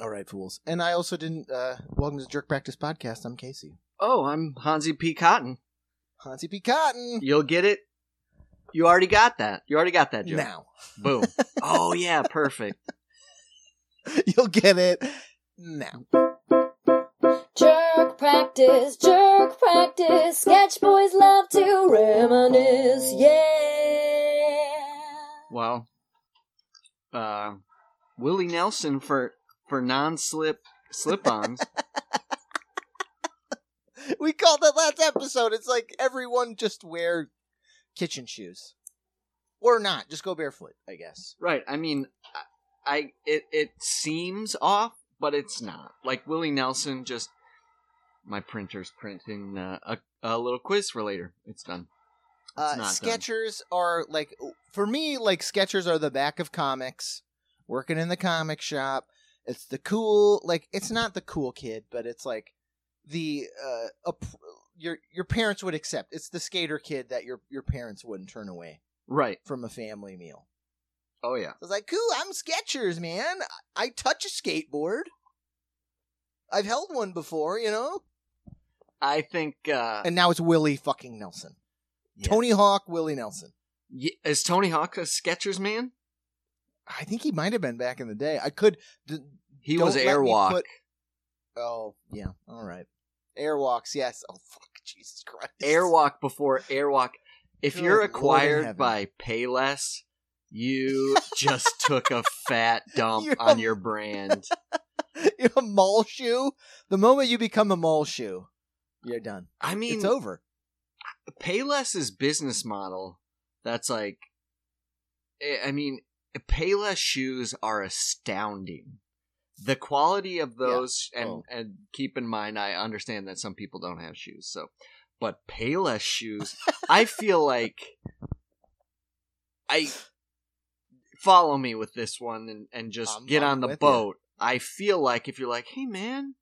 All right, fools. And I also didn't. uh Welcome to the Jerk Practice Podcast. I'm Casey. Oh, I'm Hansi P. Cotton. Hansi P. Cotton. You'll get it. You already got that. You already got that joke. Now. Boom. oh yeah, perfect. You'll get it now. Jerk practice, jerk practice. Sketch boys love to reminisce. Yeah. Well, uh, Willie Nelson for for non-slip slip-ons. We called that last episode. It's like everyone just wear kitchen shoes. Or not. Just go barefoot, I guess. right. I mean, I, I it it seems off, but it's not. Like Willie Nelson just. My printer's printing uh, a a little quiz for later. It's done. Uh, not done. Are like, for me, like, Skechers are the back of comics. Working in the comic shop. It's the cool, like, it's not the cool kid, but it's like the, uh, your your parents would accept. It's the skater kid that your your parents wouldn't turn away Right. from a family meal. Oh yeah. I was like, cool, I'm Skechers, man. I touch a skateboard. I've held one before, you know? I think. uh And now it's Willie fucking Nelson. Tony Hawk, Willie Nelson. Is Tony Hawk a Skechers man? I think he might have been back in the day. I could. He don't was Airwalk. put- oh, yeah. All right. Airwalks, yes. Oh, fuck. Jesus Christ. Airwalk before Airwalk. If Good you're acquired by Payless, you just took a fat dump You're on a- your brand. You're a mall shoe. The moment you become a mall shoe, you're done. I mean, it's over. Payless's business model. That's like, I mean, Payless shoes are astounding. The quality of those, and Oh. and keep in mind, I understand that some people don't have shoes, so, but Payless shoes, I feel like, I follow me with this one and and just I'm- get on the boat. I feel like if you're like, hey man,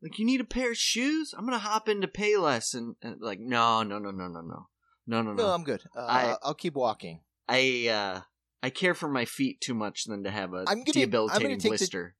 like you need a pair of shoes, I'm gonna hop into Payless and, and like, no, no, no, no, no, no, no, no, No, no. I'm good. Uh, I- I'll keep walking. I uh I care for my feet too much than to have a I'm gonna- I'm gonna debilitating take blister.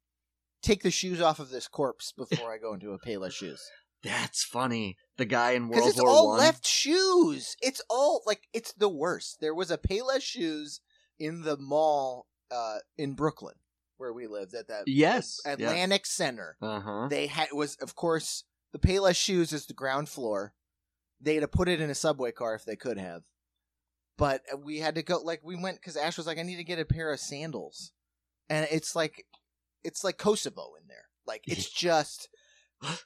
Take the shoes off of this corpse before I go into a Payless shoes. That's funny. The guy in Because World it's War all One. left shoes. It's all like it's the worst. There was a Payless shoes in the mall uh, in Brooklyn where we lived at that Yes. Atlantic Center. Uh huh. They had it was of course the Payless shoes is the ground floor. They'd have put it in a subway car if they could have, but we had to go like we went because Ash was like, I need to get a pair of sandals, and it's like it's like Kosovo in there. Like it's just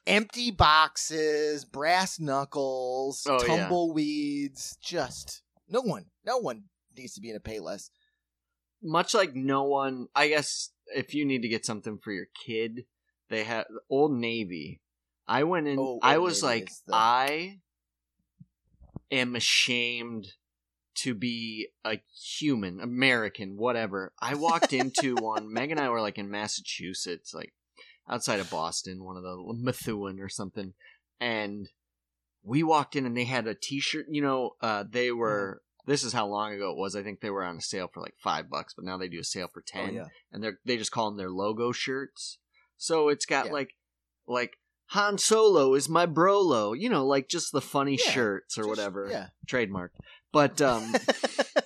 empty boxes, brass knuckles, Oh, yeah. tumbleweeds. Just no one, no one needs to be in a Payless. Much like no one, I guess if you need to get something for your kid, they have Old Navy. I went in. Oh, I was Navy like, the- I am ashamed to be a human, American, whatever. I walked into one. Meg and I were like in Massachusetts, like outside of Boston, one of the Methuen or something, and we walked in and they had a T-shirt. You know, uh, they were. This is how long ago it was. I think they were on a sale for like five bucks, but now they do a sale for ten Oh yeah, and they're they just call them their logo shirts. So it's got Yeah. like like Han Solo is my brolo, you know, like just the funny Yeah, shirts or Just- whatever, Yeah. trademark. But um,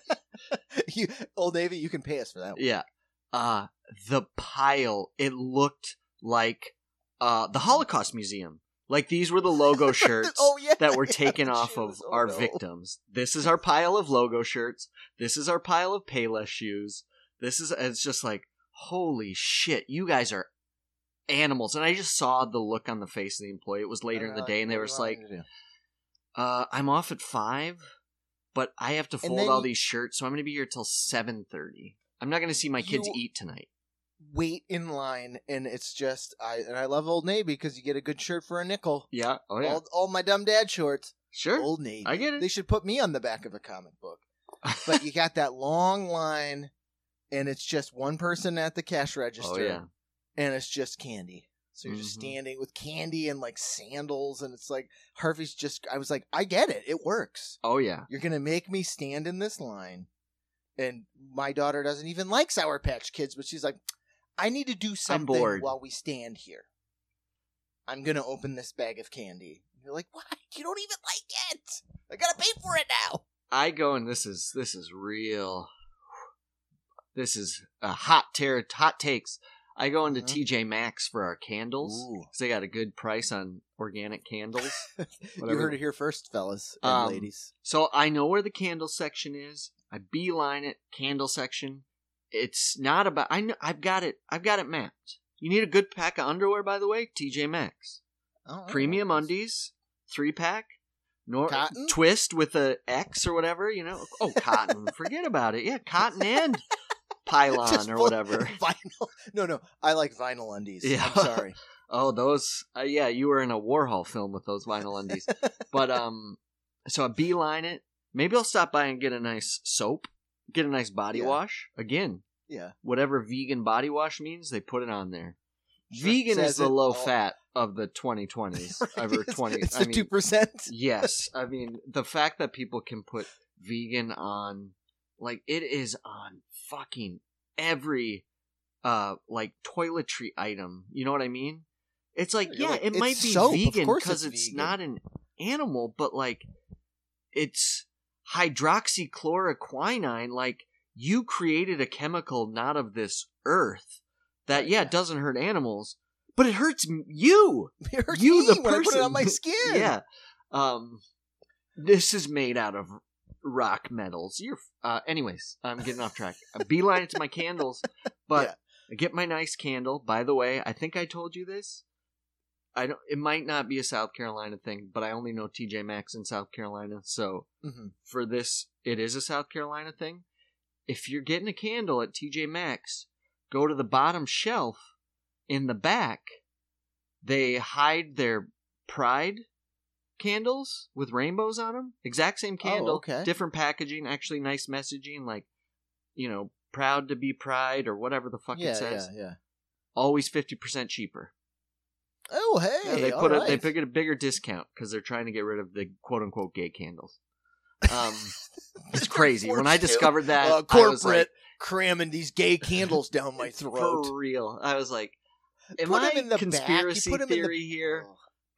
you, Old Navy, you can pay us for that. One. yeah, uh, the pile it looked like uh the Holocaust Museum. Like these were the logo shirts. oh yeah, that were taken the off of. Oh, our no. victims. This is our pile of logo shirts. This is our pile of Payless shoes. This is it's just like holy shit, you guys are animals. And I just saw the look on the face of the employee. It was later in the Uh, day, and they were do just you like, want me to do? uh, "I'm off at five, but I have to fold then all these shirts, so I'm going to be here till seven thirty. I'm not going to see my kids eat tonight." wait in line, and it's just I and I love Old Navy because you get a good shirt for a nickel. Yeah. Oh yeah. All, all my dumb dad shorts, sure. Old Navy. I get it. They should put me on the back of a comic book. But you got that long line, and it's just one person at the cash oh, register. oh yeah. and it's just candy. So you're just Mhm. standing with candy and like sandals, and it's like Harvey's just. I was like, I get it. It works. Oh yeah. You're gonna make me stand in this line, and my daughter doesn't even like Sour Patch Kids, but she's like, I need to do something while we stand here. I'm gonna open this bag of candy. You're like, what? You don't even like it. I gotta pay for it now. I go and this is this is real. This is a hot tear, hot takes. I go into Mhm. TJ Maxx for our candles Ooh. 'cause they got a good price on organic candles. you heard it here first, fellas and Um, ladies. So I know where the candle section is. I beeline it, candle section. It's not about. I know. I've got it. I've got it mapped. You need a good pack of underwear, by the way. TJ Maxx, Oh, premium undies, three pack. Nor- Cotton? twist with a X or whatever, you know. Oh, cotton. Forget about it. Yeah, cotton and pylon or whatever. Vinyl. No, no. I like vinyl undies. Yeah. I'm sorry. Oh, those. Uh, yeah, you were in a Warhol film with those vinyl undies. but um, so I beeline it. Maybe I'll stop by and get a nice soap, get a nice body Yeah. wash. Again, Yeah. whatever vegan body wash means, they put it on there. Vegan is the low all- fat of the 2020s. Over It's- 20. It's I the mean, two percent. yes. I mean, the fact that people can put vegan on, like, it is on fucking every, uh, like toiletry item. You know what I mean? It's like, You're yeah, like, it might be soap, vegan because it's it's, not an animal, but like, it's hydroxychloroquine. Like, you created a chemical not of this earth that, yeah, it doesn't hurt animals, but it hurts you. It hurts You, the when I put it on my person. skin. Yeah. Um, this is made out of rock metals. You're, uh, anyways, I'm getting off track. I beeline to my candles, but Yeah. I get my nice candle. By the way, I think I told you this. I don't. It might not be a South Carolina thing, but I only know TJ Maxx in South Carolina. So hmm for this, it is a South Carolina thing. If you're getting a candle at TJ Maxx, go to the bottom shelf in the back. They hide their Pride candles with rainbows on them. Exact same candle, Oh, okay. different packaging, actually nice messaging, like you know, proud to be Pride or whatever the fuck Yeah, it says. yeah, yeah. Always fifty percent cheaper. Oh, hey. Yeah, they put a, they right. pick a bigger discount because they're trying to get rid of the quote unquote gay candles. Um, it's crazy. When I discovered that, uh, corporate like, cramming these gay candles down my throat. for real. I was like, am Put I in the back, you conspiracy put in the- theory here?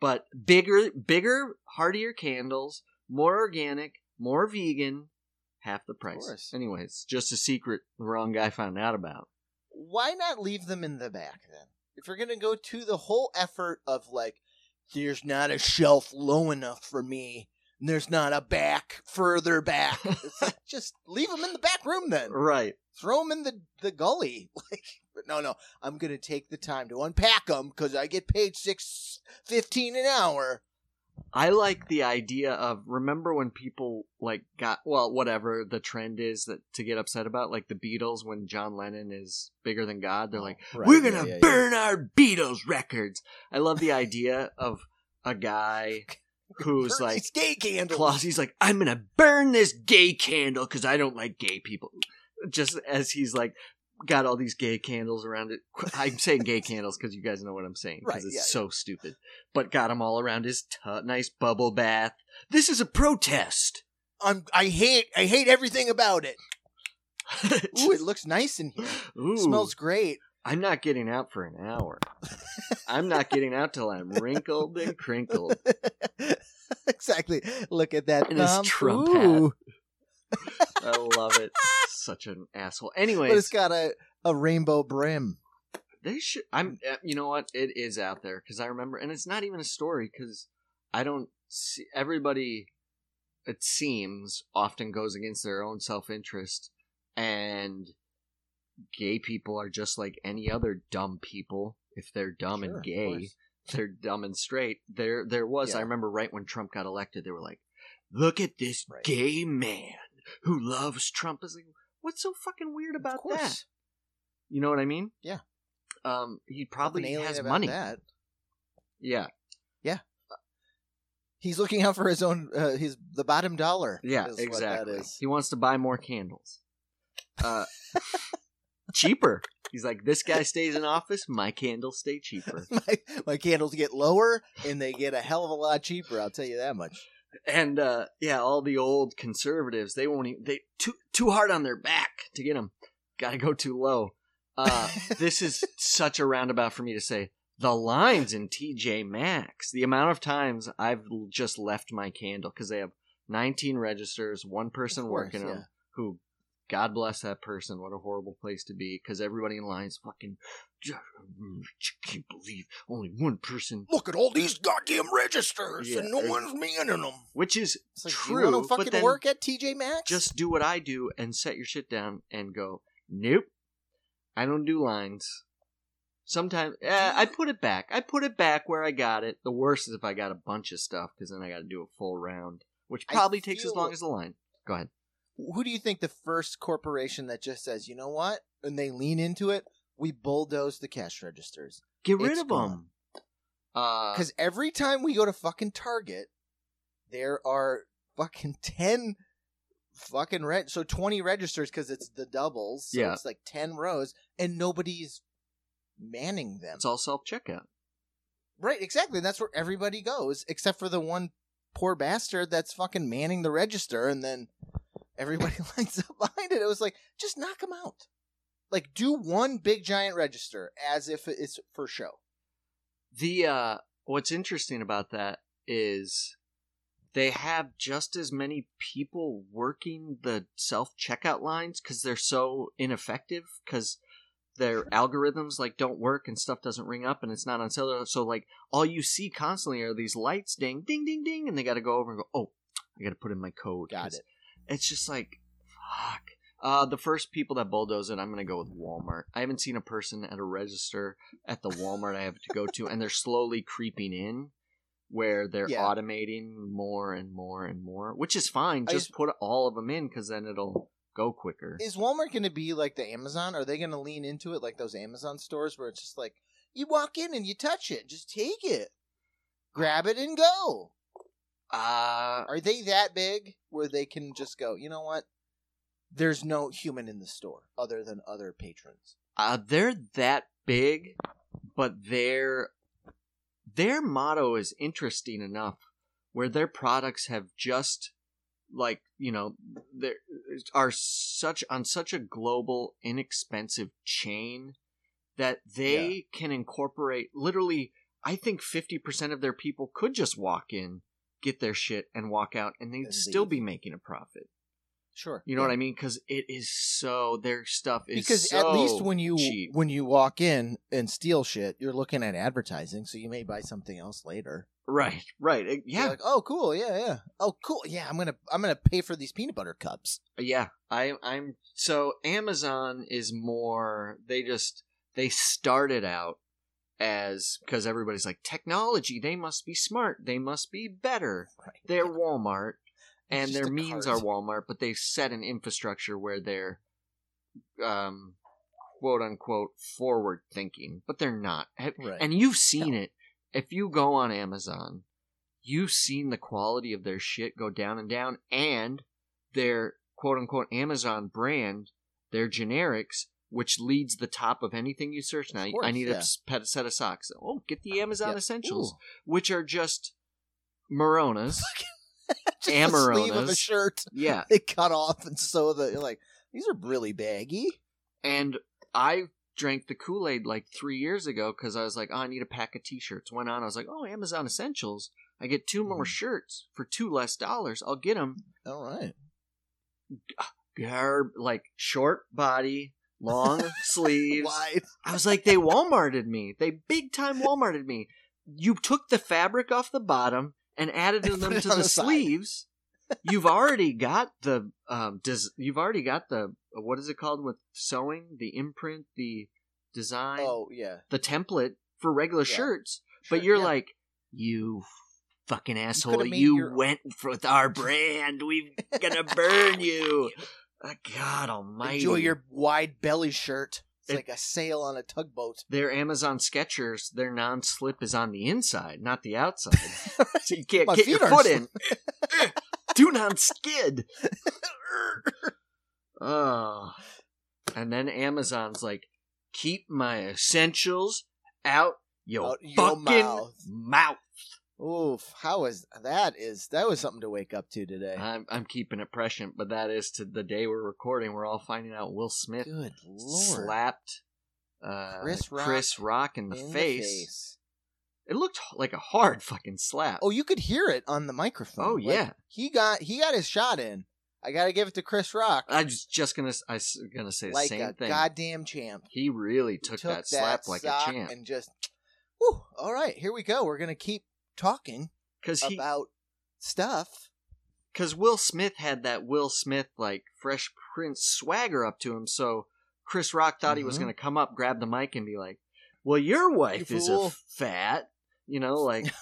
But bigger, bigger, heartier candles, more organic, more vegan, half the price. course. Anyways, just a secret the wrong guy found out about. Why not leave them in the back then? If you're gonna go to the whole effort of like, there's not a shelf low enough for me, and there's not a back further back. Like, just leave them in the back room then. Right. Throw them in the the gully. Like, but no, no, I'm gonna take the time to unpack them because I get paid six fifteen an hour. I like the idea of remember when people like got well whatever the trend is that to get upset about like the Beatles when John Lennon is bigger than God they're like Right, we're gonna yeah, yeah. burn our Beatles records. I love the idea of a guy who's Burn like gay candles. Claus. He's like I'm gonna burn this gay candle because I don't like gay people. Just as he's like got all these gay candles around it. I'm saying gay candles because you guys know what I'm saying because Right, it's yeah, so stupid. But got them all around his tut. Nice bubble bath. This is a protest. I'm I hate I hate everything about it. Ooh, it looks nice in here. Ooh, smells great. I'm not getting out for an hour. I'm not getting out till I'm wrinkled and crinkled. exactly. Look at that And his. Trump Ooh. I love it. Such an asshole. Anyway, but it's got a, a rainbow brim. they should. I'm. uh, You know what? It is out there because I remember, and it's not even a story because I don't see everybody. It seems often goes against their own self interest, and gay people are just like any other dumb people. If they're dumb Sure, and gay, they're dumb and straight. There, there was. I remember right when Trump got elected, they were like, "Look at this Right. gay man who loves Trump." I was like, "What's so fucking weird about that?" You know what I mean? Yeah. Um, he probably has money. That. Yeah, He's looking out for his own uh, his the bottom dollar. yeah, is exactly. Is. He wants to buy more candles. Uh, cheaper. He's like, this guy stays in office, my candles stay cheaper. my my candles get lower and they get a hell of a lot cheaper. I'll tell you that much. And uh, yeah, all the old conservatives, they won't. Even, they too too hard on their back to get them. Got to go too low. Uh, this is such a roundabout for me to say. The lines in TJ Maxx, the amount of times I've just left my candle because they have 19 registers, one person course, working them, who, God bless that person, what a horrible place to be because everybody in line is fucking, I can't believe only one person, Look at all these goddamn registers, Yeah, and no or- one's manning them. which is like, true, you want to but then work at TJ Maxx? just do what I do and set your shit down and go, nope, I don't do lines. Sometimes eh, I put it back. I put it back where I got it. The worst is if I got a bunch of stuff because then I got to do a full round, which I probably takes as long as the line. Go ahead. Who do you think the first corporation that just says, you know what, and they lean into it, we bulldoze the cash registers? Get rid It's of them. gone. Uh, Because every time we go to fucking Target, there are fucking ten fucking reg. So twenty registers because it's the doubles. So Yeah. it's like ten rows, and nobody's manning them. it's all self checkout. Right, exactly. That's where everybody goes, except for the one poor bastard that's fucking manning the register, and then everybody lines up behind it. It was like, just knock them out. Like, do one big giant register as if it's for show. The uh, what's interesting about that is they have just as many people working the self checkout lines because they're so ineffective because their algorithms like don't work and stuff doesn't ring up and it's not on sale. So like all you see constantly are these lights ding ding ding ding and they got to go over and go oh I got to put in my code. Got it. It's just like fuck. Uh, the first people that bulldoze it, I'm gonna go with Walmart. I haven't seen a person at a register at the Walmart I have to go to, and they're slowly creeping in, where they're Yeah. automating more and more and more, which is fine. Just just- put all of them in, because then it'll go quicker. Is Walmart going to be like the Amazon? Are they going to lean into it like those Amazon stores where it's just like, you walk in and you touch it, just take it, grab it and go? Uh, Are they that big where they can just go, you know what? There's no human in the store other than other patrons. uh, they're that big, but their their motto is interesting enough, where their products have just like you know there are such on such a global inexpensive chain that they can incorporate literally i think 50% of their people could just walk in get their shit and walk out and they'd And still leave. be making a profit Sure. you know what i mean because it is so their stuff is Because at least when you cheap. when you walk in and steal shit, you're looking at advertising, so you may buy something else later. right right It- yeah like, oh, cool, yeah, yeah. Oh, cool, yeah. I'm gonna I'm gonna pay for these peanut butter cups. Yeah, I I'm so Amazon is more they just they started out as because everybody's like technology they must be smart they must be better Right. they're Walmart It's and their means cart. are Walmart but they've set an infrastructure where they're um quote unquote forward thinking but they're not Right. and you've seen it if you go on Amazon you've seen the quality of their shit go down and down and their quote unquote Amazon brand, their generics, which leads the top of anything you search now. Course, I need yeah. a set of socks. Oh, get the Amazon Yeah. Essentials, Ooh. which are just Moronas. Just the sleeve of a shirt yeah. they cut off and so the like these are really baggy. And I drank the Kool Aid like three years ago because I was like, oh, I need a pack of t shirts. Went on, I was like, oh, Amazon Essentials. I get two more Mhm. shirts for two less dollars. I'll get them. All right. Garb, like short body, long sleeves. Wide. I was like, they Walmarted me. They big time Walmarted me. You took the fabric off the bottom and added And them to the, the sleeves. You've already got the um. Des- you've already got the what is it called with sewing? The imprint, the design, Oh yeah. the template for regular Yeah. shirts. Sure, but you're yeah. like, you fucking asshole! coulda You, went for with our brand. We're gonna burn you. Uh, God Almighty! Enjoy your wide belly shirt. It's It- like a sail on a tugboat. their Amazon Skechers, their non-slip is on the inside, not the outside. so you can't get your foot in. Do not skid. Oh. And then Amazon's like, keep my essentials out your Out your fucking mouth." mouth. Oof! How is that? Is that was something to wake up to today? I'm, I'm keeping it prescient, but that is to the day we're recording. We're all finding out Will Smith Good lord! slapped uh, Chris Rock Chris Rock in the, in face. the face. It looked like a hard fucking slap. Oh, you could hear it on the microphone. Oh, Like, yeah. he got he got his shot in. I got to give it to Chris Rock. I was just gonna I was gonna say the like same a thing. goddamn champ. he really took, that slap like a champ and just. Whew, all right, here we go. We're gonna keep talking because he about stuff. because Will Smith had that Will Smith like Fresh Prince swagger up to him. So Chris Rock thought he was Mhm. gonna come up, grab the mic, and be like, "Well, your wife You is fool." a fat," you know, like.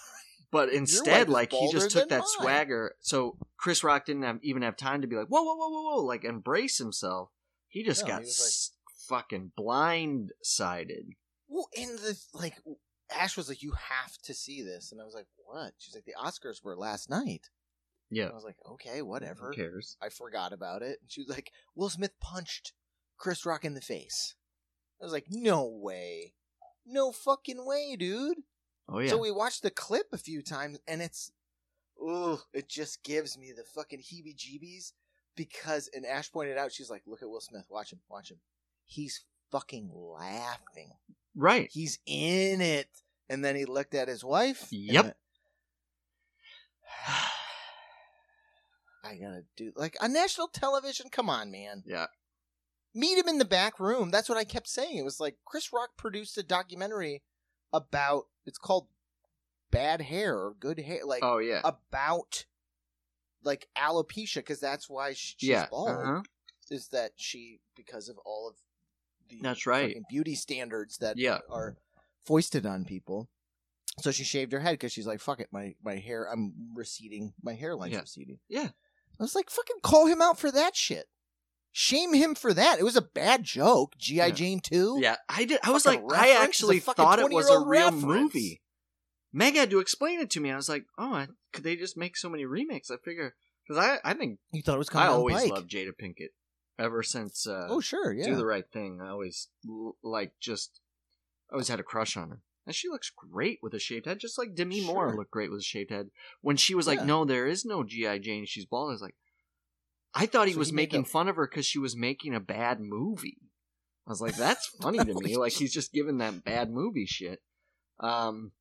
But instead, like he just took that mine. swagger. So Chris Rock didn't have, even have time to be like, "Whoa, whoa, whoa, whoa, whoa!" Like embrace himself. He just No, got he like- s- fucking blindsided. Well, in the like, Ash was like, "You have to see this," and I was like, "What?" She's like, "The Oscars were last night." Yeah, And I was like, "Okay, whatever." who cares? I forgot about it. And she was like, Will Smith punched Chris Rock in the face. I was like, no way. No fucking way, dude. Oh yeah, So we watched the clip a few times and it's, ooh, it just gives me the fucking heebie jeebies because, and Ash pointed out, she's like, look at Will Smith. Watch him. Watch him. He's fucking laughing. right. He's in it. And then he looked at his wife. Yep. I gotta do like on national television. Come on, man. Yeah. Meet him in the back room. That's what I kept saying. It was like Chris Rock produced a documentary about. It's called Bad Hair or Good Hair, like Oh yeah, about like alopecia, because that's why she, she's yeah. bald. uh-huh. Is that she because of all of the That's right. beauty standards that Yeah. are foisted on people. So she shaved her head because she's like, "Fuck it, my my hair, I'm receding, my hairline's Yeah. receding." Yeah. I was like, "Fucking call him out for that shit, shame him for that." It was a bad joke. GI Yeah. Jane two. Yeah, I did. I was Fucking like, I reference is a actually thought it was a real reference. movie. Meg had to explain it to me. I was like, oh, I, could they just make so many remakes? I figure because I, I think you thought it was I coming on always Pike. loved Jada Pinkett ever since uh, Oh sure, yeah. Do the Right Thing. I always like just I always had a crush on her. And she looks great with a shaved head, just like Demi Moore Sure. looked great with a shaved head. When she was like, "No, there is no GI Jane. She's bald," I was like, I thought he So was he making fun of her because she was making a bad movie. I was like, "That's funny to me. Like he's just giving that bad movie shit." Um,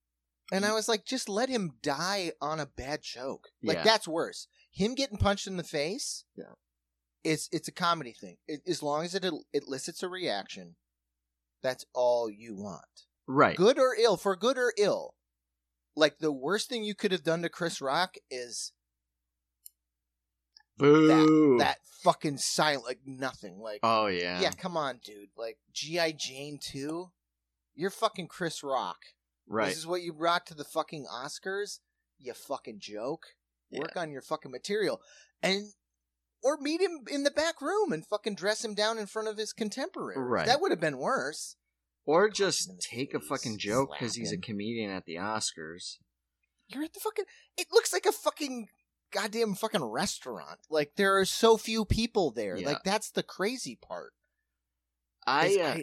And I was like, just let him die on a bad joke. Like Yeah. that's worse. Him getting punched in the face. Yeah. It's it's a comedy thing. It, as long as it el- elicits a reaction, that's all you want. right? Good or ill, for good or ill. Like the worst thing you could have done to Chris Rock is Boo. that fucking silent, like nothing. Like oh yeah. yeah, come on, dude. Like GI Jane two, you're fucking Chris Rock. Right. This is what you brought to the fucking Oscars? You fucking joke. Work on your fucking material. And or meet him in the back room and fucking dress him down in front of his contemporaries. Right. That would have been worse. Or just take a fucking joke because he's a comedian at the Oscars. You're at the fucking it looks like a fucking goddamn fucking restaurant. Like there are so few people there. Yeah. Like that's the crazy part. I, uh,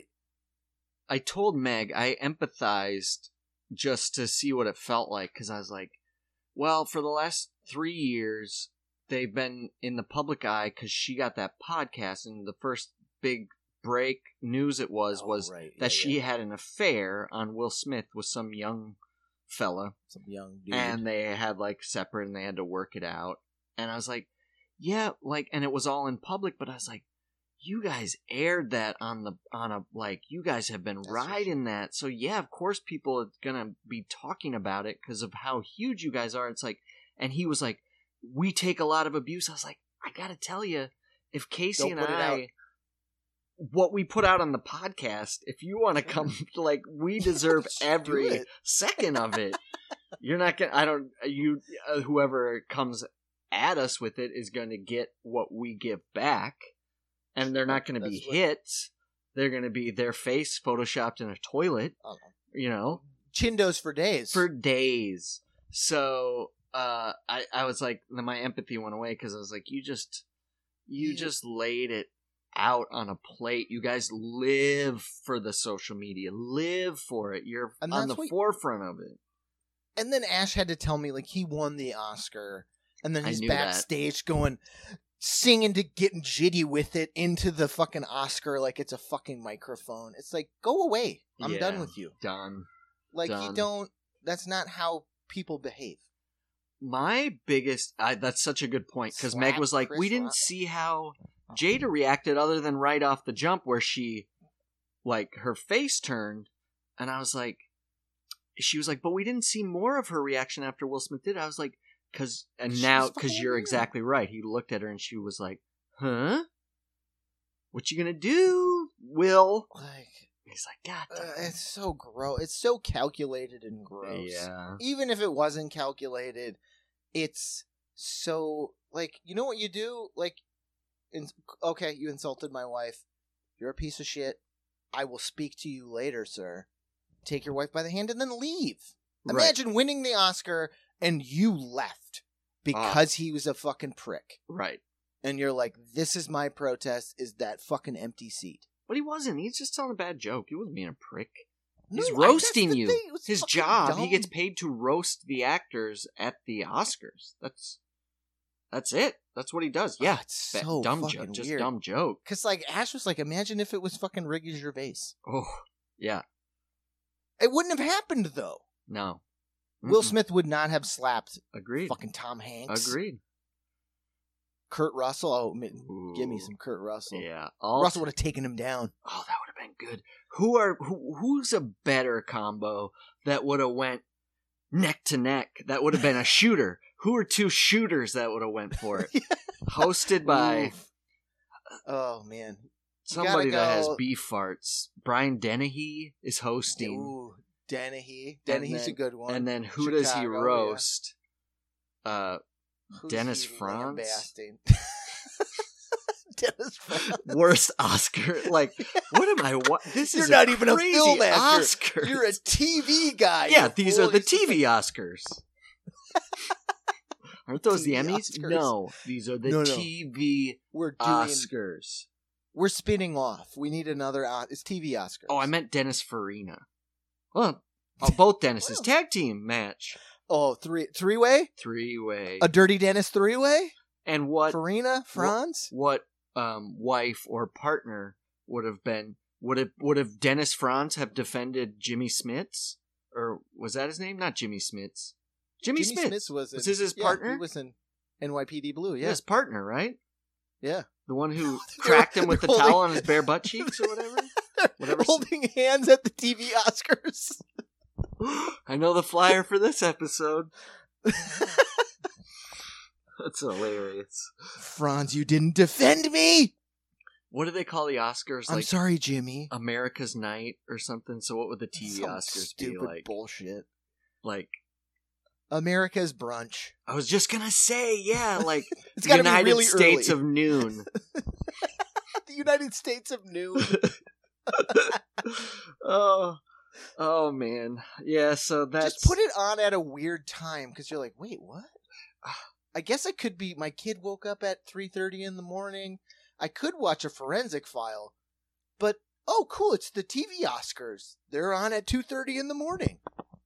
I told Meg I empathized just to see what it felt like because I was like, well, for the last three years, they've been in the public eye because she got that podcast, and the first big break news it was Oh, was right. that Yeah, she yeah. had an affair on Will Smith with some young fella, some young dude. and they had like separate, and they had to work it out. And I was like, yeah, like, and it was all in public, but I was like, you guys aired that on the on a like you guys have been That's riding that so yeah of course people are gonna be talking about it because of how huge you guys are it's like and he was like we take a lot of abuse. I was like i gotta tell you if casey Don't and put it out. i what we put out on the podcast if you want to come like we deserve every second of it. You're not gonna i don't you uh, whoever comes at us with it is gonna get what we give back and they're not gonna be what- hits. They're gonna be their face photoshopped in a toilet Oh, you know? Chindos for days. for days. So uh i i was like my empathy went away because i was like you just you Yeah. just laid it out on a plate you guys live for the social media live for it you're on the forefront of it And then Ash had to tell me like he won the Oscar, and then he's knew that. backstage going, singing to getting jitty with it into the fucking Oscar like it's a fucking microphone. It's like, go away. I'm done with you. Done. Like you don't. That's not how people behave. My biggest I, that's such a good point because Meg was like, Chris we didn't see how Jada reacted other than right off the jump where she like her face turned and I was like she was like, but we didn't see more of her reaction after Will Smith did. I was like, because and now because you're exactly right. He looked at her and she was like, huh? What you gonna do, Will? Like He's like, God, uh, it's so gross. It's so calculated and gross. yeah, Even if it wasn't calculated, it's so like you know what you do like. In, okay, you insulted my wife. You're a piece of shit. I will speak to you later, sir. Take your wife by the hand and then leave. Right. Imagine winning the Oscar and you left because he was a fucking prick. right. And you're like, this is my protest, is that fucking empty seat. But he wasn't. He's just telling a bad joke. He wasn't being a prick. He's that's roasting you. thing. It was His job. He gets paid to roast the actors at the Oscars. That's that's it. That's what he does. Ah, yeah. Oh, it's Ba- so dumb joke. Just weird. dumb joke. Cause like Ash was like, imagine if it was fucking Ricky Gervais. Oh, yeah. It wouldn't have happened though. No. Will Mm-mm. Smith would not have slapped Agreed. fucking Tom Hanks. Agreed. Kurt Russell. Oh, ma- give me some Kurt Russell. Yeah. All Russell would have taken him down. Oh, that would have been good. Who are who, who's a better combo that would have went neck to neck? That would have been a shooter. Who are two shooters that would have went for it? Hosted by Oof. Oh man. somebody gotta that has beef farts. Brian Dennehy is hosting, Ooh, Dennehy. Dennehy's then- a good one. and then who does he Chicago, yeah. roast? Uh, Who's Dennis Franz? Dennis Franz. worst Oscar. Like, what am I? What this You're is not even a film actor. Oscar. You're a TV guy. yeah, these are the TV Oscars. Aren't those the Emmys? Oscars. No, these are the No, no. TV We're doing. Oscars. We're spinning off. We need another. It's TV Oscars. Oh, I meant Dennis Farina. Well, oh, both Dennis's tag team match, Oh, three three way. three way, A Dirty Dennis three way. and what Farina, Franz. what um wife or partner would have been would have would have Dennis Franz have defended Jimmy Smits or was that his name? Not Jimmy Smits. Jimmy, Smits. Smits was. In, Was this his yeah, partner? He was in NYPD Blue. Yeah. His partner, right? yeah. The one who cracked him with the they're towel on his bare butt cheeks or whatever. Whatever. Holding hands at the TV Oscars. I know the flyer for this episode. That's hilarious. Franz, you didn't defend me. What do they call the Oscars? I'm Like sorry, Jimmy. America's Night or something. So what would the TV Some Oscars be like? bullshit. Like America's brunch. I was just gonna say, yeah, like It's got to be United really States early. of Noon. the United States of Noon. oh, oh man, yeah. So that's Just put it on at a weird time because you're like, wait, what? I guess it could be my kid woke up at three thirty in the morning. I could watch a forensic file, but oh, cool! It's the TV Oscars. They're on at two thirty in the morning.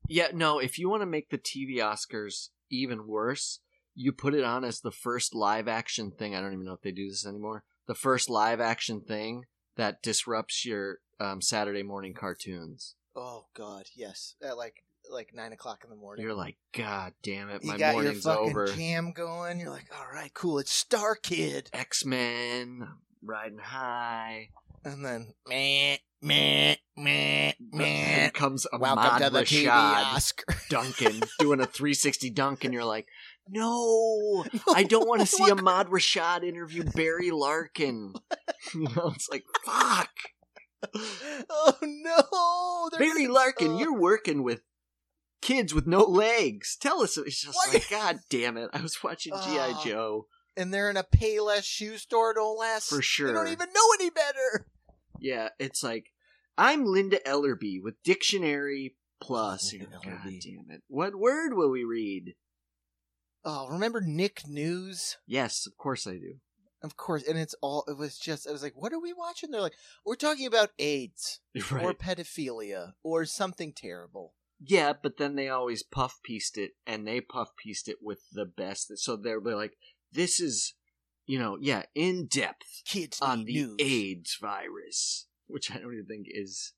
Yeah, no, if you want to make the TV Oscars even worse, you put it on as the first live action thing. I don't even know if they do this anymore. The first live action thing that disrupts your um, Saturday morning cartoons. Oh God, yes, at like like nine o'clock in the morning. You're like, God damn it, you my got your morning's fucking over. jam going. You're like, all right, cool. It's Star Kid, X Men, riding high. and then meh meh meh meh. Here comes Welcome Ahmad to the TV Rashad Oscar. Duncan doing a 360 dunk, and you're like, no, I don't want to see a Ahmad Rashad interview Barry Larkin. You know, it's like, fuck. Oh no! Barry Larkin, you're working with kids with no legs. Tell us. It's just Why- like, God damn it. I was watching G.I. Joe. and they're in a Payless shoe store. Don't last For They sure. don't even know any better. Yeah, it's like, I'm Linda Ellerbee with Dictionary Plus. Linda God Ellerbee. damn it. What word will we read? Oh, remember Nick News? Yes, of course I do. Of course, and it's all. It was just. I was like, "What are we watching?" They're like, "We're talking about AIDS Right. or pedophilia or something terrible." Yeah, but then they always puff pieced it, and they puff pieced it with the best. So they'll be like, "This is you know, yeah, in depth Kids on the news. AIDS virus, which I don't even think is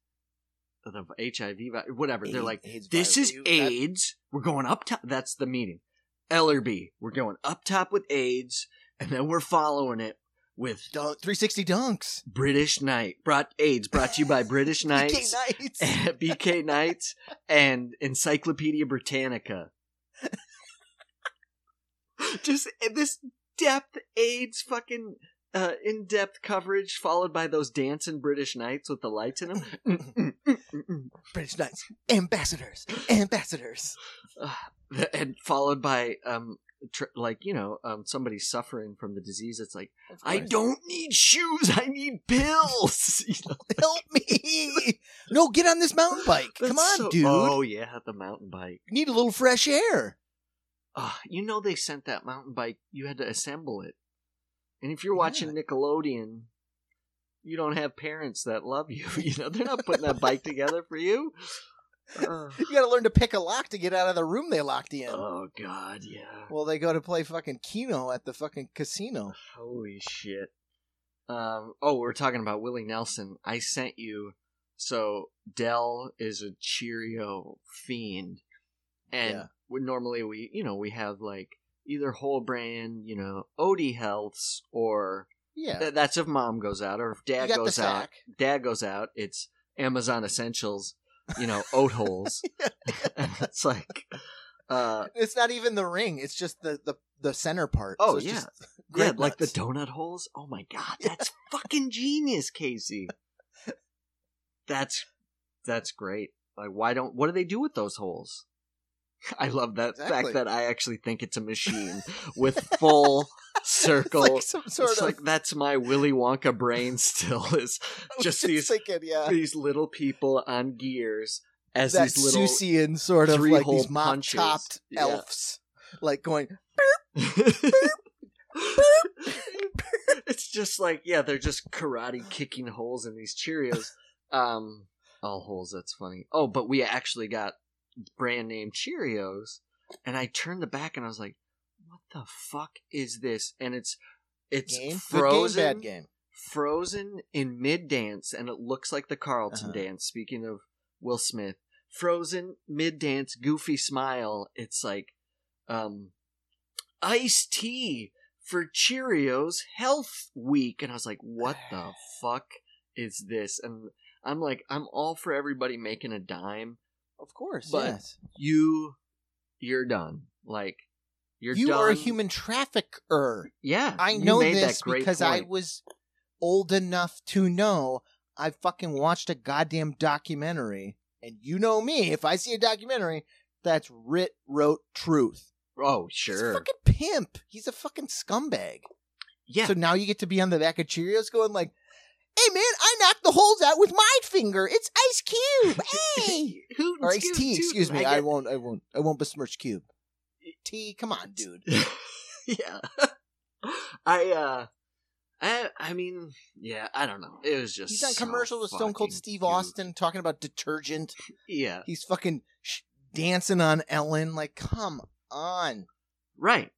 the HIV virus. Whatever. They're like, AIDS this virus. is AIDS. We're going up top. That's the meeting. Ellerbee. We're going up top with AIDS, and then we're following it with Dunk, 360 dunks. British Knight. Brought AIDS brought to you by British BK Knights, Nights. BK Knights, and Encyclopedia Britannica. Just uh, this depth AIDS fucking uh, in depth coverage, followed by those dancing British Knights with the lights in them. British Knights. Ambassadors. Ambassadors. and followed by um tr- like you know um somebody suffering from the disease it's like i don't need shoes i need pills you know Help me. No, get on this mountain bike. Come on, so- dude. oh yeah the mountain bike You need a little fresh air. Ah, you know they sent that mountain bike you had to assemble it and if you're watching nickelodeon you don't have parents that love you you know they're not putting that bike together for you Uh, You gotta learn to pick a lock to get out of the room they locked you in. oh god yeah well, they go to play fucking Keno at the fucking casino. Holy shit. Um, oh, we're talking about Willie Nelson. I sent you. So Dell is a Cheerio fiend, and Yeah. we, normally we, you know, we have like either whole brand, you know, Odie Healths, or Yeah. th- that's if mom goes out, or if dad goes out. Dad goes out. It's Amazon Essentials, you know, oat holes. it's like, uh, It's not even the ring. It's just the the, the center part. Oh, So it's yeah. just yeah, grape like the donut holes. Oh my god, that's fucking genius, Casey. That's that's great. Like, why don't? What do they do with those holes? I love that Exactly. fact that I actually think it's a machine with full circle. It's like some sort It's of like that's my Willy Wonka brain still is just these thinking, yeah. these little people on gears as that these little Susian sort of like these mop topped Yeah. elves, like going. it's just like yeah, they're just karate kicking holes in these Cheerios. Um, all holes. That's funny. Oh, but we actually got brand name Cheerios, and I turned the back and I was like, "What the fuck is this?" And it's it's Game, frozen, good game, bad game. frozen in mid dance, and it looks like the Carlton Uh-huh. dance. Speaking of Will Smith, frozen mid dance, goofy smile. It's like, um, Ice T for Cheerios Health Week, and I was like, what the fuck is this? And I'm like, I'm all for everybody making a dime. Of course, But yes. You, you're done. Like, you're You done. are a human trafficker. Yeah, I know this because I was old enough to know I fucking watched a goddamn documentary. And you know me, if I see a documentary, that's writ, wrote truth. Oh, He's sure. a fucking pimp. He's a fucking scumbag. yeah. So now you get to be on the back of Cheerios going like, hey man, I knocked the holes out with my finger. It's Ice Cube. Hey. Who- or Ice T, excuse me. I, get- won't I won't I won't besmirch Cube. T, come on, dude. yeah. I uh I I mean, yeah, I don't know. It was just He's on so commercial with Stone Cold Steve cute. Austin talking about detergent. Yeah. He's fucking sh- dancing on Ellen. Like, come on. Right.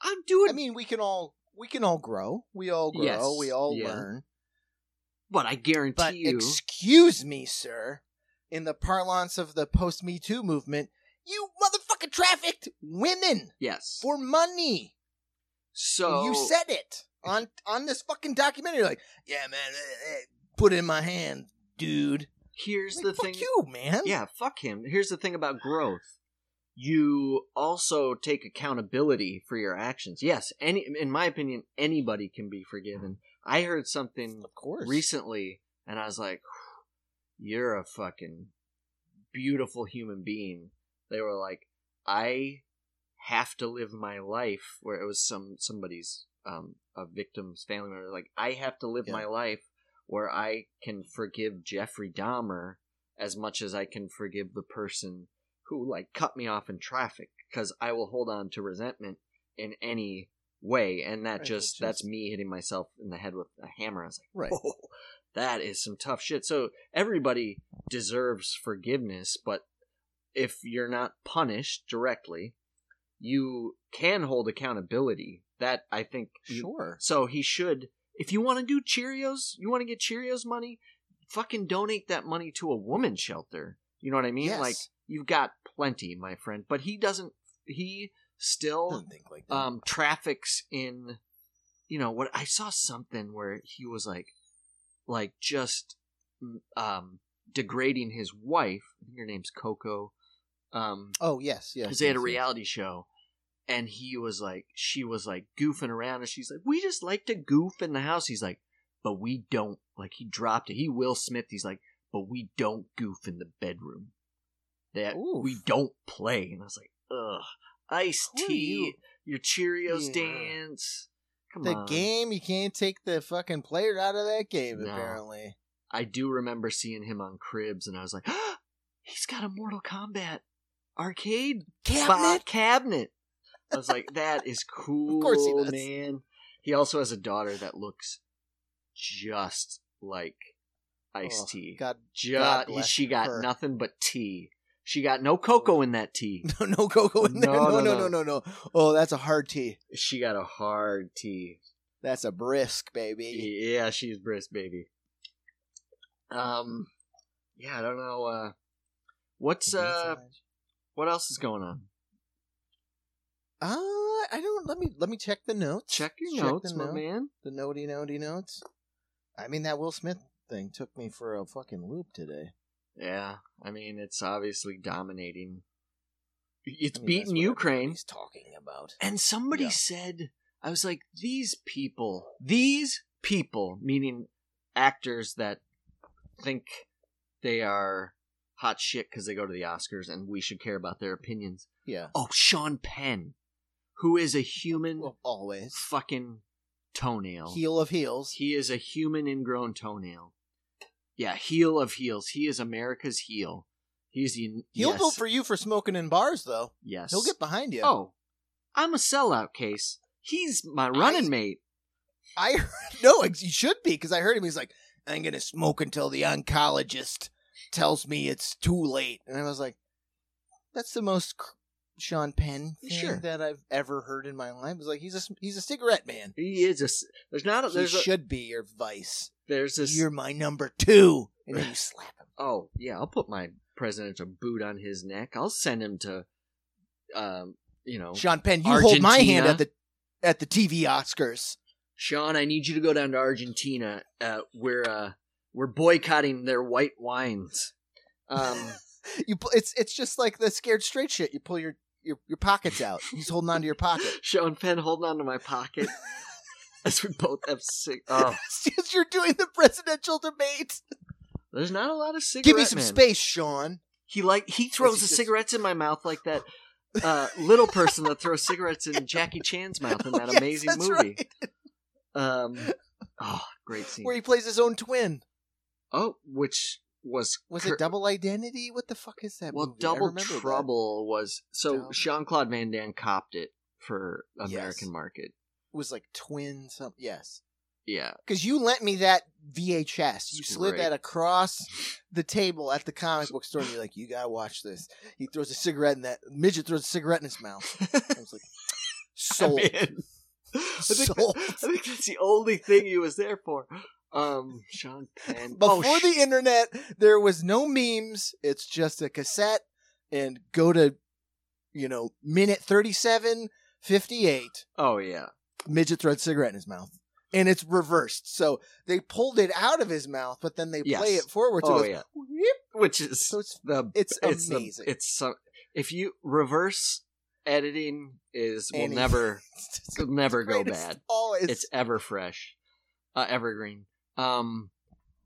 I'm doing I mean, we can all we can all grow. We all grow. Yes, We all yeah. learn. but I guarantee But you excuse me, sir. In the parlance of the post Me Too movement, you motherfucking trafficked women Yes. for money. so you said it on on this fucking documentary. Like, yeah, man, eh, eh, put it in my hand, dude. here's Like, the fuck thing you, man. Yeah, fuck him. Here's the thing about growth. You also take accountability for your actions. Yes, any in my opinion, anybody can be forgiven. I heard something of course. recently and I was like, You're a fucking beautiful human being. They were like, I have to live my life where it was some somebody's um a victim's family member like I have to live Yeah. my life where I can forgive Jeffrey Dahmer as much as I can forgive the person who like cut me off in traffic because I will hold on to resentment in any way and that Right, just it's that's me hitting myself in the head with a hammer. I was like, Right. "Whoa, that is some tough shit. So everybody deserves forgiveness, but if you're not punished directly, you can hold accountability That I think. you- Sure. So he should. If you want to do Cheerios, you want to get Cheerios money, fucking donate that money to a woman shelter. You know what I mean? Yes. Like you've got plenty, my friend. But he doesn't. He still like that. um traffics in you know what i saw something where he was like like just um degrading his wife i think her name's coco um oh yes, yes. because they had a yes, yes. reality show and he was like she was like goofing around and she's like we just like to goof in the house he's like but we don't like he dropped it he will smith he's like but we don't goof in the bedroom that Oof. we don't play and i was like ugh Ice T you? your cheerios Yeah. dance come The on game, you can't take the fucking player out of that game. No. Apparently, i do remember seeing him on cribs and i was like he's got a mortal kombat arcade cabinet. Cabinet. I was like, that is cool, of course he does. man. He also has a daughter that looks just like Ice Oh, T. God, Just God bless she got her. nothing but tea. She got no cocoa in that tea. no, no cocoa in there. No, No, no, no, no. no, no, no. Oh, that's a hard tea. She got a hard tea. That's a brisk, baby. Yeah, she's brisk, baby. Um, yeah, I don't know. Uh, what's uh, what else is going on? Uh, I don't. Let me let me check the notes. Check your Check notes, my note. man. The notey notey notes. I mean, that Will Smith thing took me for a fucking loop today. Yeah, I mean it's obviously dominating. It's I mean, beating Ukraine, He's talking about. and somebody Yeah. said, "I was like, these people, these people, meaning actors that think they are hot shit because they go to the Oscars, and we should care about their opinions." Yeah. Oh, Sean Penn, who is a human Well, always fucking toenail. heel of heels. He is a human ingrown toenail. Yeah, heel of heels. He is America's heel. He's the He'll yes, vote for you for smoking in bars, though. yes. He'll get behind you. Oh, I'm a sellout case. He's my running I- mate. I no, you should be because I heard him. He's like, I'm gonna smoke until the oncologist tells me it's too late, and I was like, that's the most cr- Sean Penn thing Sure. that I've ever heard in my life. It's like he's a s- he's a cigarette man. He is a. s- There's not. A, He there's a, should be your vice. There's this. You're my number two, and then you slap him. Oh yeah, I'll put my presidential boot on his neck. I'll send him to. Um, you know, Sean Penn, you hold my hand Argentina? at the at the TV Oscars. Sean, I need you to go down to Argentina. Uh, we're uh, we're boycotting their white wines. Um, you it's it's just like the scared straight shit. You pull your your, your pockets out. He's holding onto your pocket. Sean Penn holding on to my pocket as we both have cig. Oh, just you're doing the presidential debate. there's not a lot of cigarette. Give me some space, Sean. He like he throws he the just- cigarettes in my mouth like that uh, little person that throws cigarettes in Jackie Chan's mouth in that Oh, yes, amazing movie. right. Um, oh, great scene. Where he plays his own twin. Oh, which was Was cur- it Double Identity? What the fuck is that? well, movie? Double remember that. Trouble was so Jean Claude Van Damme copped it for American Yes. market. It was like twin something. Yes, Yeah, because you lent me that VHS. You slid great. that across the table at the comic book store, and you're like, "You gotta watch this." He throws a cigarette in that midget throws a cigarette in his mouth. I was like, "Sold." I, mean, I think, Sold. I think that's the only thing he was there for. Um, Sean Penn. Before oh, sh- the internet, there was no memes. It's just a cassette and go to, you know, minute 37, 58, oh yeah, midget throws a cigarette in his mouth. And it's reversed. So they pulled it out of his mouth, but then they play it forward. So oh it yeah, "Whip." which is So it's the it's the- amazing. it's so if you reverse editing is will never will never go bad. Always. It's ever fresh, uh, evergreen. Um,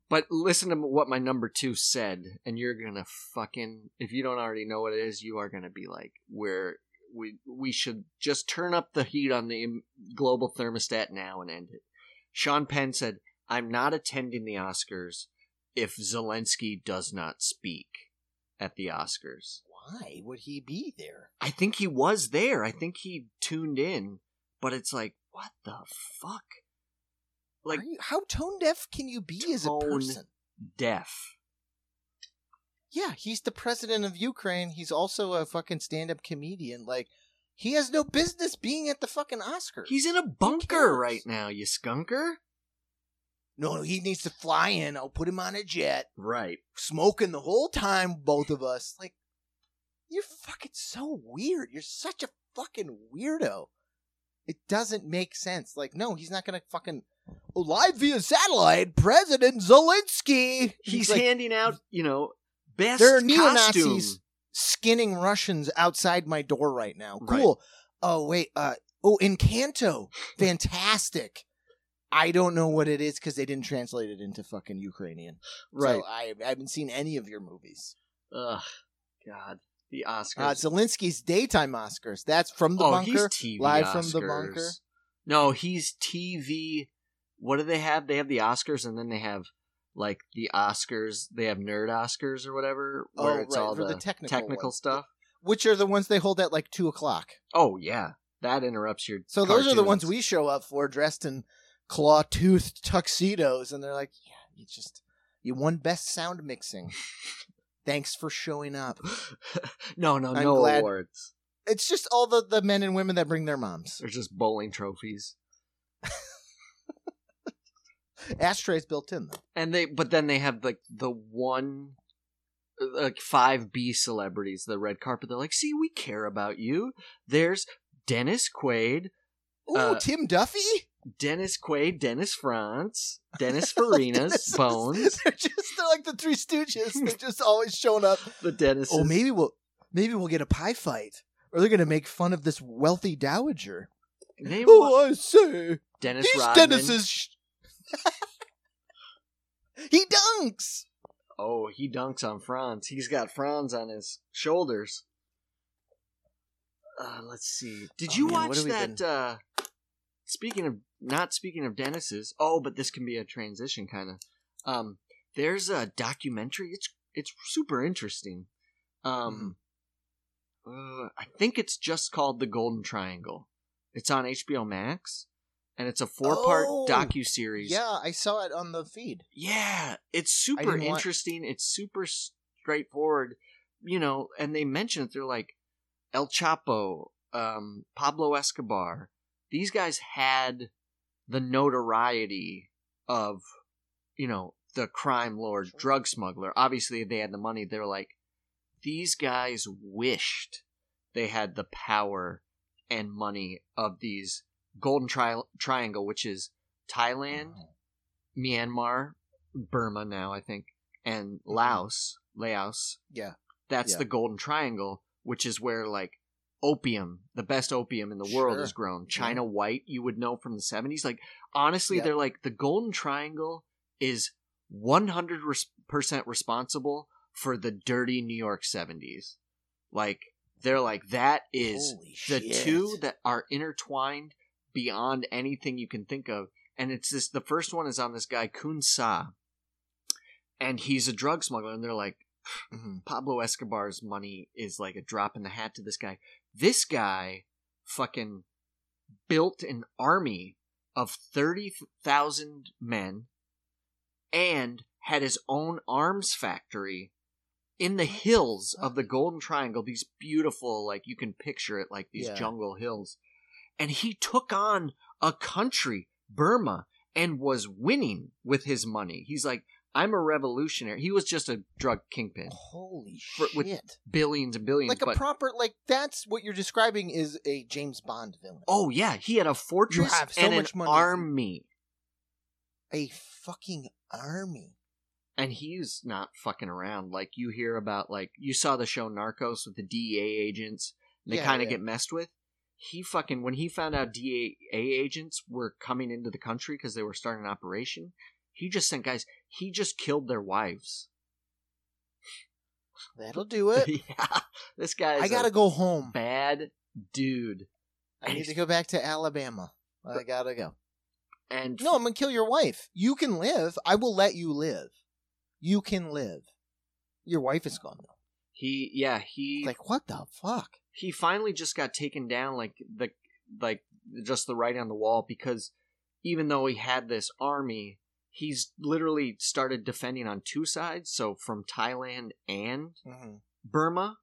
but listen to what my number two said, and you're gonna fucking if you don't already know what it is, you are gonna be like, where we we should just turn up the heat on the global thermostat now and end it. Sean Penn said, "I'm not attending the Oscars if Zelensky does not speak at the Oscars." Why would he be there? I think he was there. I think he tuned in, but it's like, what the fuck? Like you- how tone deaf can you be as a person? deaf. Yeah, he's the president of Ukraine. He's also a fucking stand-up comedian. Like He has no business being at the fucking Oscars. He's in a bunker right now, you skunker. no, he needs to fly in. I'll put him on a jet, Right. smoking the whole time. Both of us, like, you're fucking so weird. You're such a fucking weirdo. It doesn't make sense. Like, no, he's not gonna fucking live via satellite. President Zelensky. He's like, handing out, you know, best There are costume. neo-Nazis skinning Russians outside my door right now. Right. Cool. Oh wait. Uh. Oh, Encanto. Fantastic. I don't know what it is because they didn't translate it into fucking Ukrainian. Right. So I, I haven't seen any of your movies. Ugh. God. The Oscars. Uh, Zelensky's daytime Oscars. That's from the oh, bunker. he's TV live Oscars. from the bunker. No, he's TV. What do they have? They have the Oscars, and then they have like the Oscars. They have Nerd Oscars or whatever, where Oh, it's right, all for the, the technical ones. stuff. Which are the ones they hold at like two o'clock. Oh yeah, that interrupts your. So those are the ones we show up for, dressed in claw toothed tuxedos, and they're like, "Yeah, you just you won best sound mixing. Thanks for showing up." no, no, I'm no glad- awards. It's just all the the men and women that bring their moms. They're just bowling trophies. Ashtrays built in though. and they but then they have like the one like five b celebrities the red carpet they're like see we care about you there's dennis quaid Ooh, Uh, Tim Duffy. dennis quaid dennis Franz, dennis farinas bones They're just they're like the Three Stooges. They're just always showing up. the dennis Oh, maybe we'll maybe we'll get a pie fight, or they're gonna make fun of this wealthy dowager. name Oh, I say, dennis he's rodman Dennis's. He dunks. oh he dunks on franz. He's got franz on his shoulders. Uh, let's see. Did Oh, you man, watch that been- uh speaking of not speaking of dennis's oh but this can be a transition kind of um there's a documentary. It's it's super interesting. Um Mm-hmm. uh, i think it's just called the golden triangle. It's on hbo max and it's a four part Oh, docu series Yeah, I saw it on the feed. yeah, it's super didn't want- interesting. It's super straightforward, you know. And they mention it. They're like El Chapo, um, Pablo Escobar. These guys had the notoriety of, you know, the crime lord, drug smuggler. Obviously, they had the money. They're like, these guys wished they had the power and money of these Golden tri- Triangle, which is Thailand, uh-huh. Myanmar, Burma now, I think, and mm-hmm. Laos, Laos. Yeah. That's Yeah. the Golden Triangle, which is where like opium, the best opium in the world is grown. China white, you would know from the 70s. Like honestly, Yep. they're like the Golden Triangle is 100% responsible for the dirty New York 70s. Like they're like that is Holy the shit. two that are intertwined beyond anything you can think of. And it's this the first one is on this guy Kun Sa. And he's a drug smuggler, and they're like, Mhm. Pablo Escobar's money is like a drop in the hat to this guy. This guy fucking built an army of 30,000 men and had his own arms factory in the hills of the Golden Triangle. These beautiful, like you can picture it like these Yeah. jungle hills. And he took on a country, Burma, and was winning with his money. He's like, I'm a revolutionary. He was just a drug kingpin, Holy For- shit! with billions and billions. like a proper like that's what you're describing is a James Bond villain. oh yeah, he had a fortress so and much an money. army, A fucking army. and he's not fucking around. Like you hear about, like you saw the show Narcos with the DEA agents. They Yeah, kind of yeah. get messed with. He fucking when he found out DEA agents were coming into the country because they were starting an operation, he just sent guys. He just killed their wives. That'll do it. yeah, this guy. I gotta go home. bad dude. I need to go back to Alabama. I gotta go. And No, I'm gonna kill your wife. You can live. I will let you live. You can live. Your wife is gone though. he, yeah, he Like what the fuck? He finally just got taken down like the like just the right on the wall because even though he had this army he's literally started defending on two sides so from thailand and Mm-hmm. burma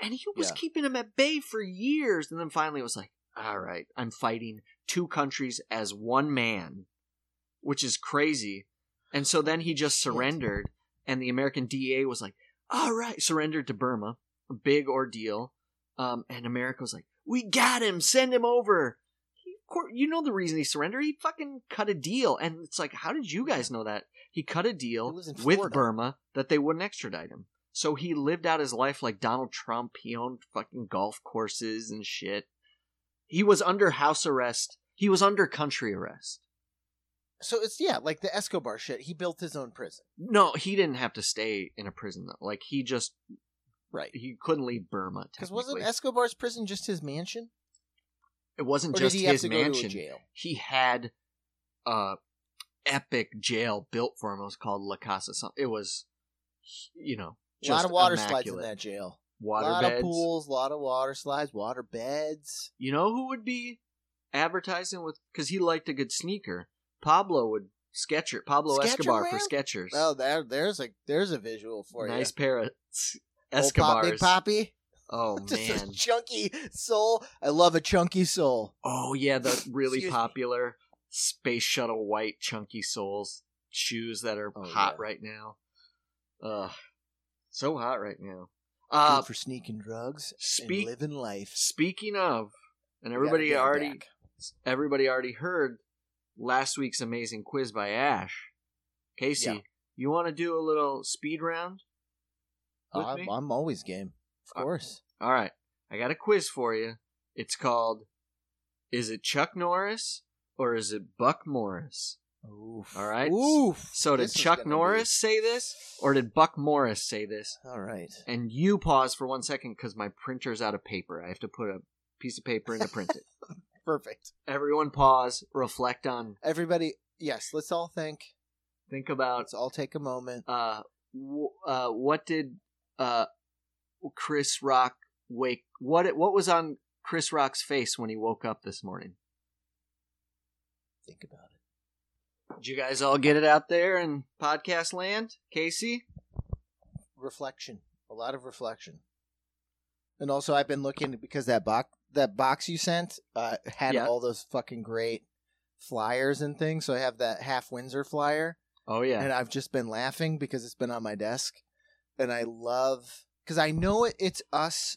and he was Yeah. keeping him at bay for years, and then finally it was like, "All right, I'm fighting two countries as one man," which is crazy. And so then he just surrendered, and the American DA was like, "All right," surrendered to Burma, a big ordeal. Um, and America was like, "We got him, send him over." He, of course, you know the reason he surrendered. He fucking cut a deal, and it's like, how did you guys know that? He cut a deal It was in with. Burma that they wouldn't extradite him. So he lived out his life like Donald Trump. He owned fucking golf courses and shit. He was under house arrest. He was under country arrest. So it's yeah, like the Escobar shit. He built his own prison. No, he didn't have to stay in a prison though. Like he just Right. he couldn't leave Burma. Because wasn't. Escobar's prison just his mansion? it wasn't Or just did he have his to go to a mansion. jail? He had a epic jail built for him. It was called La Casa. It was, you know, A lot of water slides in immaculate. that jail. Water a lot beds. of pools, a lot of water slides, water beds. You know who would be advertising with because he liked a good sneaker. Pablo would Sketcher Pablo Skechers, Escobar for man? Skechers. Oh, there, there's a there's a visual for nice you. Nice pair of s- Old Big Poppy. Oh man. chunky soul. I love a chunky soul. Oh yeah, the really popular space shuttle white chunky soles shoes that are Oh, hot yeah. right now. Ugh, so hot right now. Uh, Good for sneaking drugs speak- and living life. speaking of, and We got a everybody already back. everybody already heard last week's amazing quiz by Ash. Casey, Yeah. you want to do a little speed round? I'm. I'm always game, of Uh, course. All right, I got a quiz for you. It's called "Is it Chuck Norris or is it Buck Morris?" Oof. all right. Oof. So did This Chuck gonna be- Norris say this, or did Buck Morris say this? All right. And you pause for one second because my printer's out of paper. I have to put a piece of paper in to print it. Perfect. Everyone pause, reflect on, Everybody, yes. Let's all think. think about Let's all take a moment. uh, w- uh, what did uh, Chris Rock wake? What what was on Chris Rock's face when he woke up this morning? Think about it. Did you guys all get it out there in podcast land, Casey? Reflection. A lot of reflection. And also, I've been looking because that box that box you sent uh, had all those fucking great flyers and things. So I have that half Windsor flyer. Oh yeah, and I've just been laughing because it's been on my desk, and I love because I know it, it's us.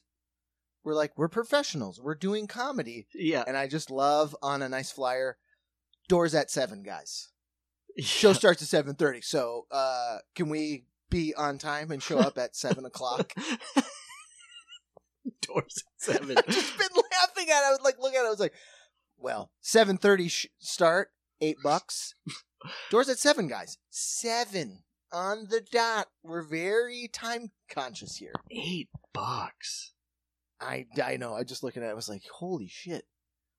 We're like we're professionals. We're doing comedy, yeah. and I just love on a nice flyer. Doors at seven, guys. Show starts at seven thirty. So, uh, can we be on time and show up at seven o'clock? Doors at seven. I've just been laughing at. it. I was like, look at it. I was like, well, seven thirty sh- start, eight bucks. Doors at seven, guys. Seven on the dot. We're very time conscious here. Eight bucks. I I know. I just looking at it. I was like, holy shit.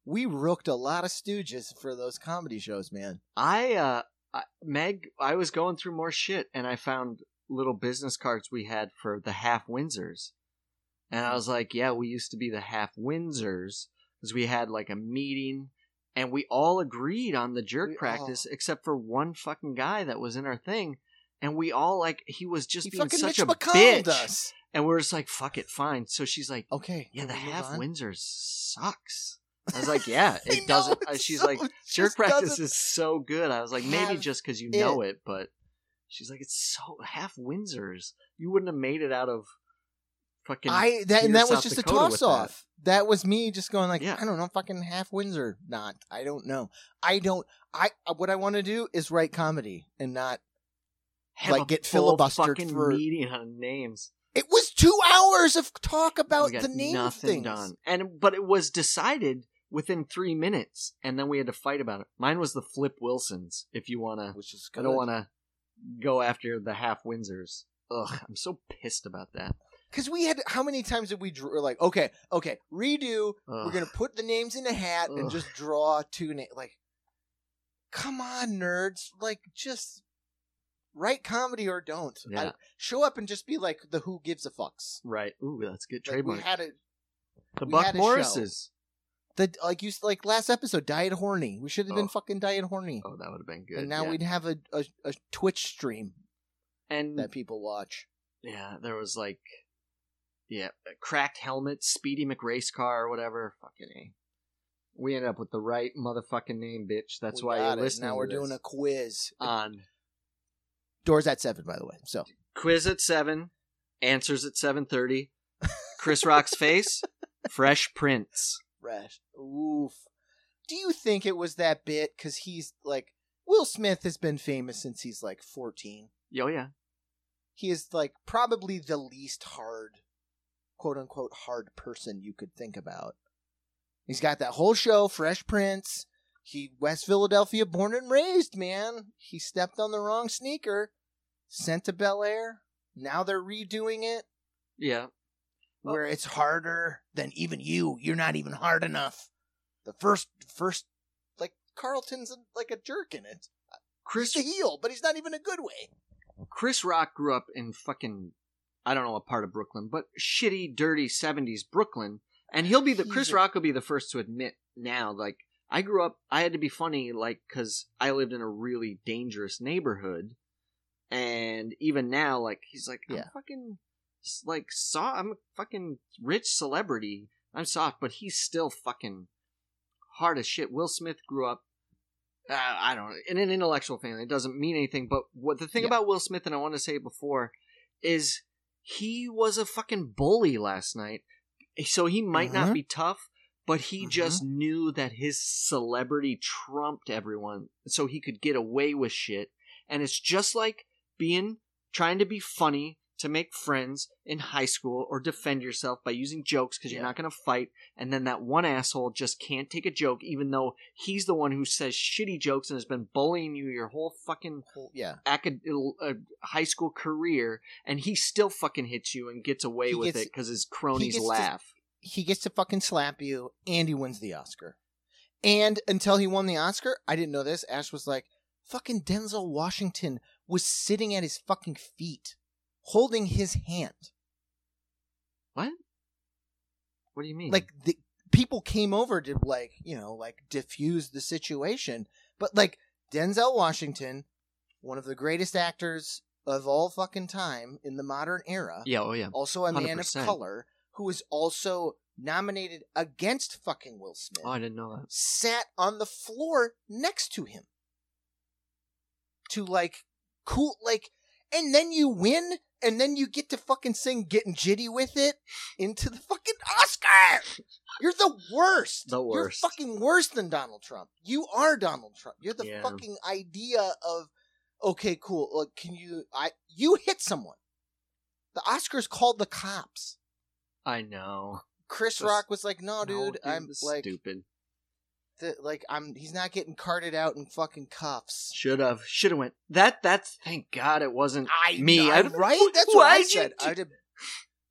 We rooked a lot of stooges for those comedy shows, man. I uh I, Meg I was going through more shit and I found little business cards we had for the half Windsors. And I was like, yeah, we used to be the half Windsors because we had like a meeting and we all agreed on the jerk We practice except for one fucking guy that was in our thing. And we all like he was just He being such Mitch a bitch. us. And we are just like, fuck it, fine. So she's like, Okay. yeah, the move half on? Windsors sucks. I was like, yeah, I it doesn't. it's she's so- like, it jerk just practice doesn't is so good. I was like, maybe have just because you know it, but she's like, it's so half Windsors. You wouldn't have made it out of fucking. I that and that was South just Dakota a with toss off. That. was me just going like, Yeah. I don't know, fucking half Windsor, not. I don't know. I don't. I what I want to do is write comedy and not. Have like, get filibustered fucking for- meeting on names. It was two hours of talk about the name nothing done, and but it was decided within three minutes, and then we had to fight about it. Mine was the Flip Wilsons. If you wanna, which is I don't wanna go after the half Windsors. Ugh, I'm so pissed about that. because we had how many times did we draw? Like, okay, okay, redo. We're gonna put the names in a hat and just draw two names. Like, come on, nerds! Like, just write comedy or don't. I- show up and just be like the Who gives a fucks. Right. Ooh, that's good. Like, Trademark. we had it. the we Buck had a Morrises. The like you like last episode, diet horny. We should have been Oh. fucking diet horny, Oh, that would have been good. and now yeah. we'd have a, a a Twitch stream and that people watch. yeah, there was like Yeah, cracked helmet, Speedy McRace car or whatever. Fucking a. We ended up with the right motherfucking name, bitch. That's We why got you're it. listening. Now we're to doing this. a quiz. on Doors at seven, by the way. So quiz at seven, answers at seven thirty. Chris Rock's face, Fresh Prince. fresh. Oof. Do you think it was that bit? Because he's like Will Smith has been famous since he's like fourteen. Yo, yeah. He is like probably the least hard, quote unquote, hard person you could think about. He's got that whole show, Fresh Prince. He West Philadelphia, born and raised, man. He stepped on the wrong sneaker, sent to Bel Air. Now they're redoing it Yeah. Well- where it's harder than even you. You're not even hard enough. The first, first, like Carlton's a, like a jerk in it. Chris He's a heel, but he's not even a good way. Chris Rock grew up in fucking I don't know what part of Brooklyn, but shitty, dirty seventies Brooklyn. And he'll be the He's Chris a- Rock will be the first to admit now, like I grew up, I had to be funny, like because I lived in a really dangerous neighborhood, and even now, like he's like, I'm Yeah. fucking like saw, I'm a fucking rich celebrity. I'm soft, but he's still fucking hard as shit. Will Smith grew up uh, I don't know, in an intellectual family. It doesn't mean anything. But what the thing Yeah. about Will Smith, and I want to say it before, is he was a fucking bully last night. So he might not Mhm. be tough, but he Mhm. just knew that his celebrity trumped everyone, so he could get away with shit. And it's just like being trying to be funny to make friends in high school or defend yourself by using jokes because you're Yeah. not going to fight and then that one asshole just can't take a joke even though he's the one who says shitty jokes and has been bullying you your whole fucking Yeah, acad- uh, high school career and he still fucking hits you and gets away He with gets- it because his cronies to- laugh he gets to fucking slap you, and he wins the Oscar. And until he won the Oscar, I didn't know this. Ash was like, fucking Denzel Washington was sitting at his fucking feet, holding his hand. what what do you mean like the people came over to like you know like diffuse the situation but like denzel washington one of the greatest actors of all fucking time in the modern era yeah oh yeah also a man of 100%. color who is also nominated against fucking will smith oh i didn't know that sat on the floor next to him to like cool like and then you win and then you get to fucking sing getting jiggy with it into the fucking oscar! You're the worst. The worst. you're fucking worse than donald trump. You are donald trump. You're the Yeah. fucking idea of okay cool like can you i you hit someone. The oscars called the cops. I know. Chris rock was like no No, dude i'm like stupid the, like I'm he's not getting carted out in fucking cuffs. should have should have went that that's thank god it wasn't I Me, I, right? That's what I said. do- I'd have,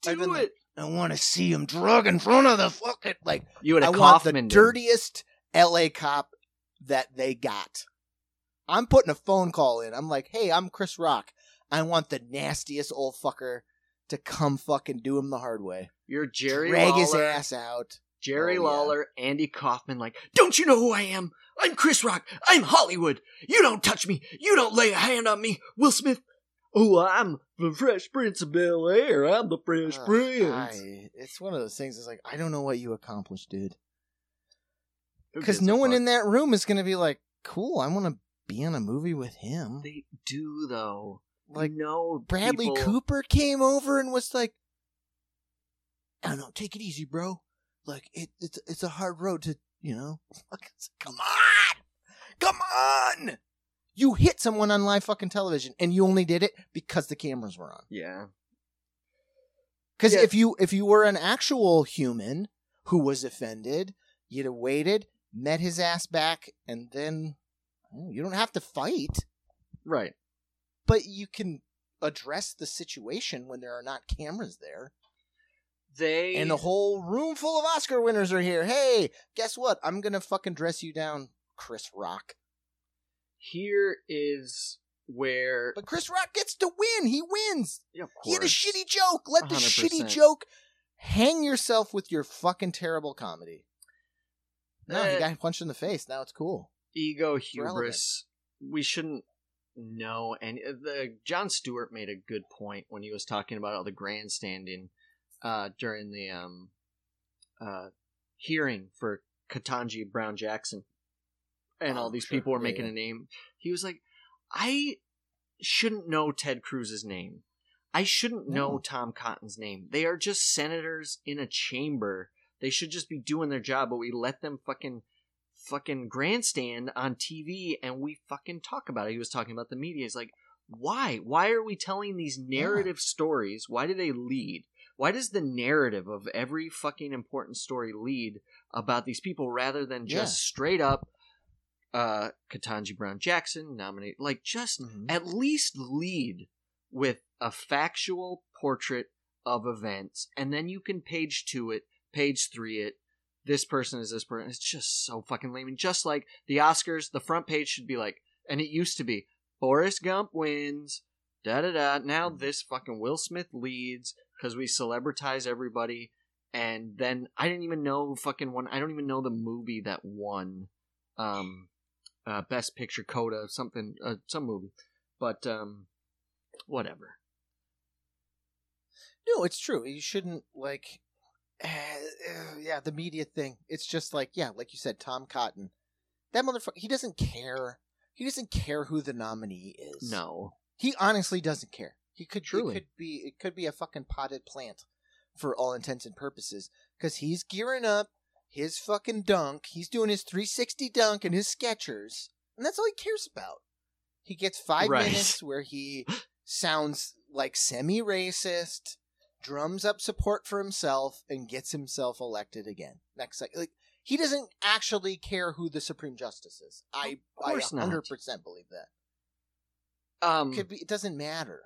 I've do like, it I want to see him drug in front of the fucking like. you would I have want the dirtiest L.A. cop that they got. I'm putting a phone call in. I'm like, hey, I'm Chris Rock. I want the nastiest old fucker to come fucking do him the hard way. you're jerry Drag lawler his ass out. Jerry Oh, yeah. lawler andy kaufman like don't you know who i am i'm chris rock i'm hollywood you don't touch me you don't lay a hand on me will smith oh i'm the fresh prince of bel air i'm the fresh Ugh, prince I- it's one of those things. It's like I don't know what you accomplished, dude. Because no one fuck? in that room is going to be like, cool, I want to be in a movie with him. they do though Like, no Bradley people- Cooper came over and was like, I don't know, take it easy, bro. Like, it, it's, it's a hard road to, you know. Come mm. on! Come on! You hit someone on live fucking television and you only did it because the cameras were on. yeah Because Yeah. if you if you were an actual human who was offended, you'd have waited, met his ass back, and then oh, you don't have to fight, right but you can address the situation when there are not cameras there. They And the whole room full of Oscar winners are here. Hey, guess what? I'm gonna fucking dress you down, Chris Rock. here is where But Chris Rock gets to win. He wins. Yeah, of He had a shitty joke. Let the shitty 100%. joke hang yourself with your fucking terrible comedy. No, he Eh. got punched in the face. Now it's cool. ego relevant. hubris. We shouldn't know. And the Jon Stewart made a good point when he was talking about all the grandstanding. Uh, during the um, uh, hearing for Ketanji Brown Jackson, and all Oh, these sure. people were making yeah. a name. He was like, "I shouldn't know Ted Cruz's name. I shouldn't know Tom Cotton's name. They are just senators in a chamber. They should just be doing their job, but we let them fucking." Fucking grandstand on TV and we fucking talk about it. He was talking about the media. He's like, why? Why are we telling these narrative stories? Why do they lead? Why does the narrative of every fucking important story lead about these people rather than just Yeah. straight up uh Ketanji Brown Jackson nominate like just Mhm. at least lead with a factual portrait of events and then you can page two it, page three it. This person is this person. It's just so fucking lame. And just like the Oscars, the front page should be like, and it used to be Forrest Gump wins, da da da. Now this fucking Will Smith leads because we celebritize everybody. And then I didn't even know fucking one. I don't even know the movie that won, um, uh, Best Picture Coda something uh, some movie, but um, whatever. No, it's true. You shouldn't like. Uh, uh, yeah, the media thing. It's just like yeah, like you said, Tom Cotton. That motherfucker. He doesn't care. He doesn't care who the nominee is. No, he honestly doesn't care. He could Truly. It could be. It could be a fucking potted plant, for all intents and purposes, because he's gearing up his fucking dunk. He's doing his 360 dunk and his Skechers, and that's all he cares about. He gets five Right. minutes where he sounds like semi-racist, drums up support for himself, and gets himself elected again. Next, like, like he doesn't actually care who the Supreme Justice is. I I course not. 100 percent believe that. Um, Could be. It doesn't matter.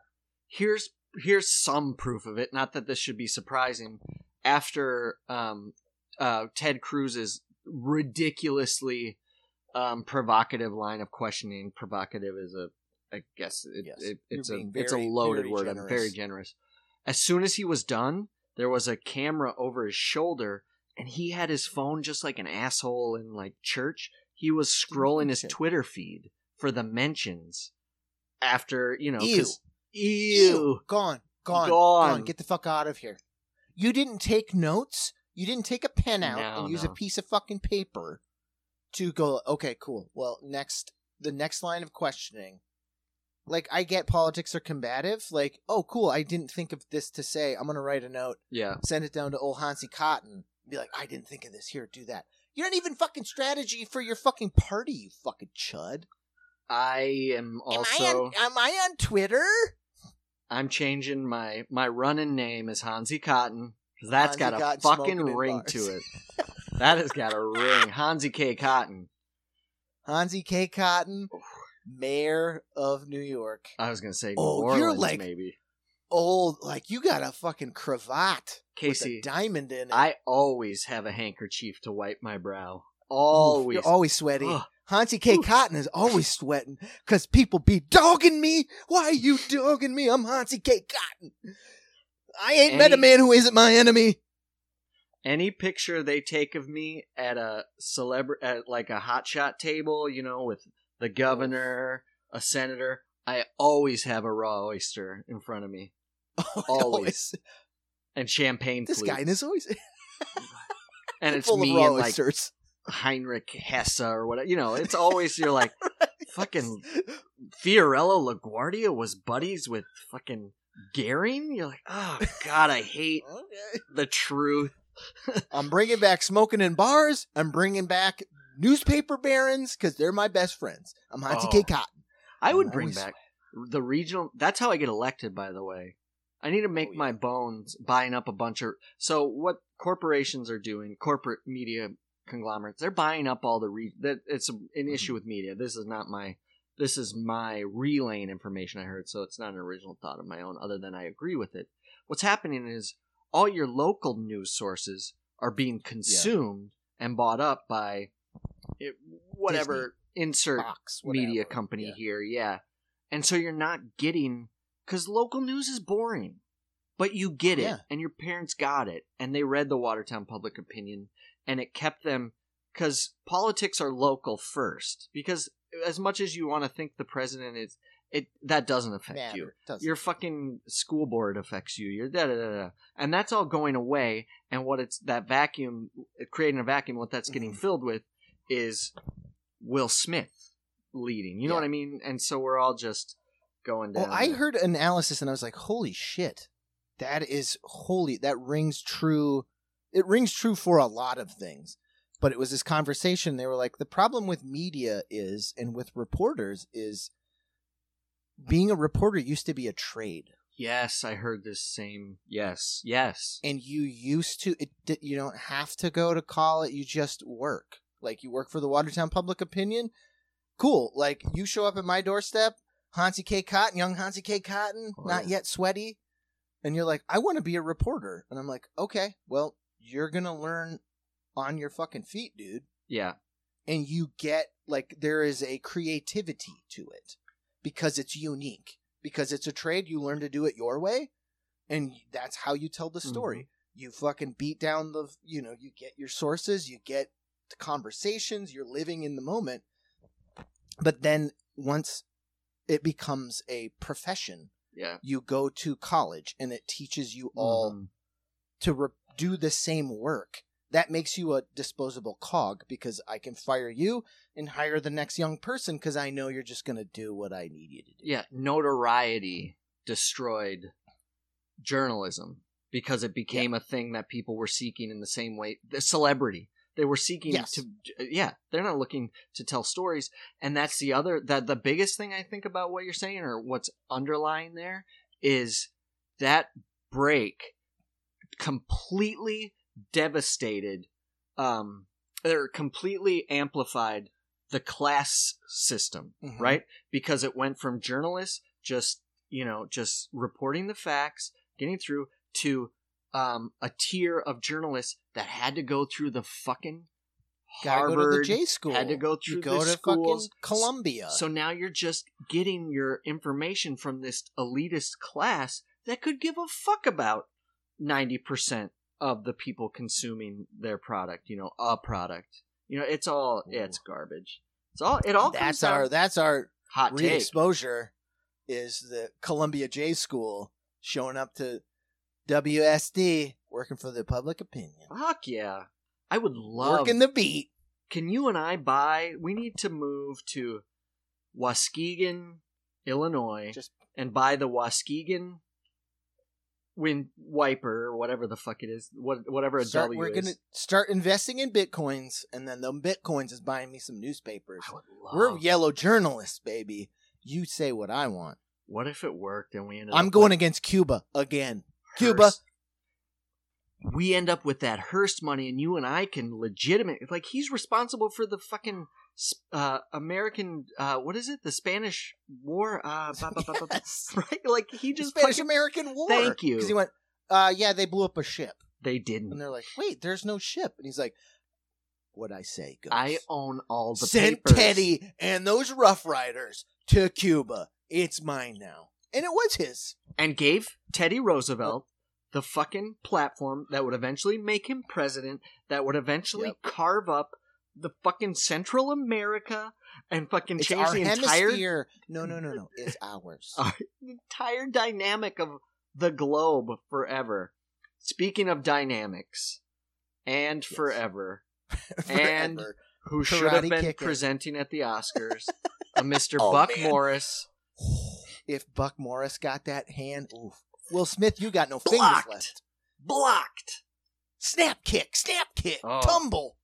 here's here's some proof of it. Not that this should be surprising. After um, uh, Ted Cruz's ridiculously um, provocative line of questioning, provocative is a, I guess it, Yes. it, it's a being it's a loaded very word. I'm very generous. generous. As soon as he was done, there was a camera over his shoulder, and he had his phone just like an asshole in like church. He was scrolling his. Twitter feed for the mentions after you know Ew. Ew. Gone. Gone. Gone. Gone. Get the fuck out of here. You didn't take notes. You didn't take a pen out No, and use no. a piece of fucking paper to go, okay, cool. Well, next, the next line of questioning. Like, I get politics are combative. Like, oh, cool. I didn't think of this to say. I'm going to write a note, Yeah. send it down to old Hansi Cotton. Be like, I didn't think of this. Here, do that. You're not even fucking strategy for your fucking party, you fucking chud. I am also. am, I on, am I on Twitter? I'm changing my my running name is Hansi Cotton because that's Hansi got a Cotton fucking ring to it. that has got a ring. Hansi K Cotton. Hansi K. Cotton, mayor of New York. I was gonna say oh, New Oh, Orleans, you're like- maybe. Old, like you got a fucking cravat Casey, with a diamond in it. I always have a handkerchief to wipe my brow. Oof, Always. You're always sweaty. Ugh. Hansi K. Cotton is always sweating because people be dogging me. Why are you dogging me? I'm Hansi K. Cotton. I ain't met a man who isn't my enemy. Any picture they take of me at a celebr at like a hotshot table, you know, with the governor, a senator, I always have a raw oyster in front of me Always. and champagne. This guy flutes. is always and it's full me of raw and like oysters. Heinrich Hesse or whatever. You know, it's always you're like fucking Fiorello LaGuardia was buddies with fucking Garing. You're like, oh god, I hate the truth. I'm bringing back smoking in bars. I'm bringing back newspaper barons because they're my best friends. I'm Hansi Oh. K. Cotton. I would I'm bring always- back the regional. That's how I get elected. By the way, I need to make Oh, yeah. my bones buying up a bunch of. So what corporations are doing? Corporate media conglomerates. They're buying up all the. Re- that it's an Mm-hmm. issue with media. This is not my. This is my relaying information I heard, so it's not an original thought of my own. Other than I agree with it. What's happening is all your local news sources are being consumed and bought up by it, whatever insert Fox, media company Yeah. here, yeah. And so you're not getting because local news is boring, but you get it, Yeah. and your parents got it, and they read the Watertown Public Opinion, and it kept them because politics are local first. Because as much as you want to think the president is it that doesn't affect you. Doesn't. Your fucking school board affects you. Your da da da da, and that's all going away. And what it's that vacuum, creating a vacuum. What that's getting Mhm. filled with is Will Smith leading. You know Yeah. what I mean? And so we're all just going down. Well, I heard analysis and I was like, holy shit. That is holy. That rings true. It rings true for a lot of things. But it was this conversation. They were like, the problem with media is, and with reporters, is being a reporter used to be a trade. Yes, I heard this same. Yes, yes. And you used to, it, you don't have to go to college. You just work. Like you work for the Watertown Public Opinion. Cool. Like you show up at my doorstep, Hansi K. Cotton, young Hansi K. Cotton, Oh, not yet sweaty. And you're like, I want to be a reporter. And I'm like, okay, well, you're going to learn on your fucking feet, dude. Yeah, And you get, like, there is a creativity to it because it's unique. Because it's a trade, you learn to do it your way. And that's how you tell the story. You fucking beat down the, you know, you get your sources, you get the conversations, you're living in the moment. But then once it becomes a profession, yeah. you go to college and it teaches you all Mhm. to re- do the same work. That makes you a disposable cog because I can fire you and hire the next young person because I know you're just going to do what I need you to do. Yeah, notoriety destroyed journalism because it became a thing that people were seeking in the same way. The celebrity. They were seeking Yes. to yeah, they're not looking to tell stories and that's the other that the biggest thing I think about what you're saying or what's underlying there is that break completely devastated um or completely amplified the class system Mhm. right because it went from journalists just you know just reporting the facts getting through to um a tier of journalists that had to go through the fucking Harvard go to the J school. had to go through you go the to schools. fucking Columbia. so now you're just getting your information from this elitist class that could give a fuck about 90% of the people consuming their product, you know, a product. You know, it's all Ooh. it's garbage. It's all it all comes that's our that's our hot take. re-exposure is the Columbia J school showing up to WSD working for the public opinion. Fuck yeah. I would love Working the beat. Can you and I buy we need to move to Waukegan, Illinois Just and buy the Waukegan wind wiper or whatever the fuck it is. What whatever a start, W we're is. gonna start investing in bitcoins, and then them bitcoins is buying me some newspapers. I would We're yellow journalists, baby. You say what I want. What if it worked and we ended I'm up going with against Cuba again. Cuba. Hearst? We end up with that Hearst money, and you and I can legitimate like he's responsible for the fucking uh, American uh, what is it? The Spanish War? Uh, ba- ba- ba- ba- ba- Yes. right? Like he just Spanish fucking- American War. Thank you. Because he went, uh, yeah, they blew up a ship. they didn't. And they're like, wait, there's no ship. And he's like, what I say goes. I own all the Sent papers. Teddy and those Rough Riders to Cuba. It's mine now. And it was his. and gave Teddy Roosevelt the fucking platform that would eventually make him president, that would eventually Yep. carve up the fucking Central America and fucking It's change our the entire hemisphere. No, no, no, no. It's ours. Our- entire dynamic of the globe forever. Speaking of dynamics and Yes. forever, and Forever. who should have been kicking. presenting at the Oscars, a Mr. Oh, Buck man. Morris. If Buck Morris got that hand, oof. Will Smith, you got no fingers Blocked. left. Blocked. Snap kick, snap kick, Oh. tumble.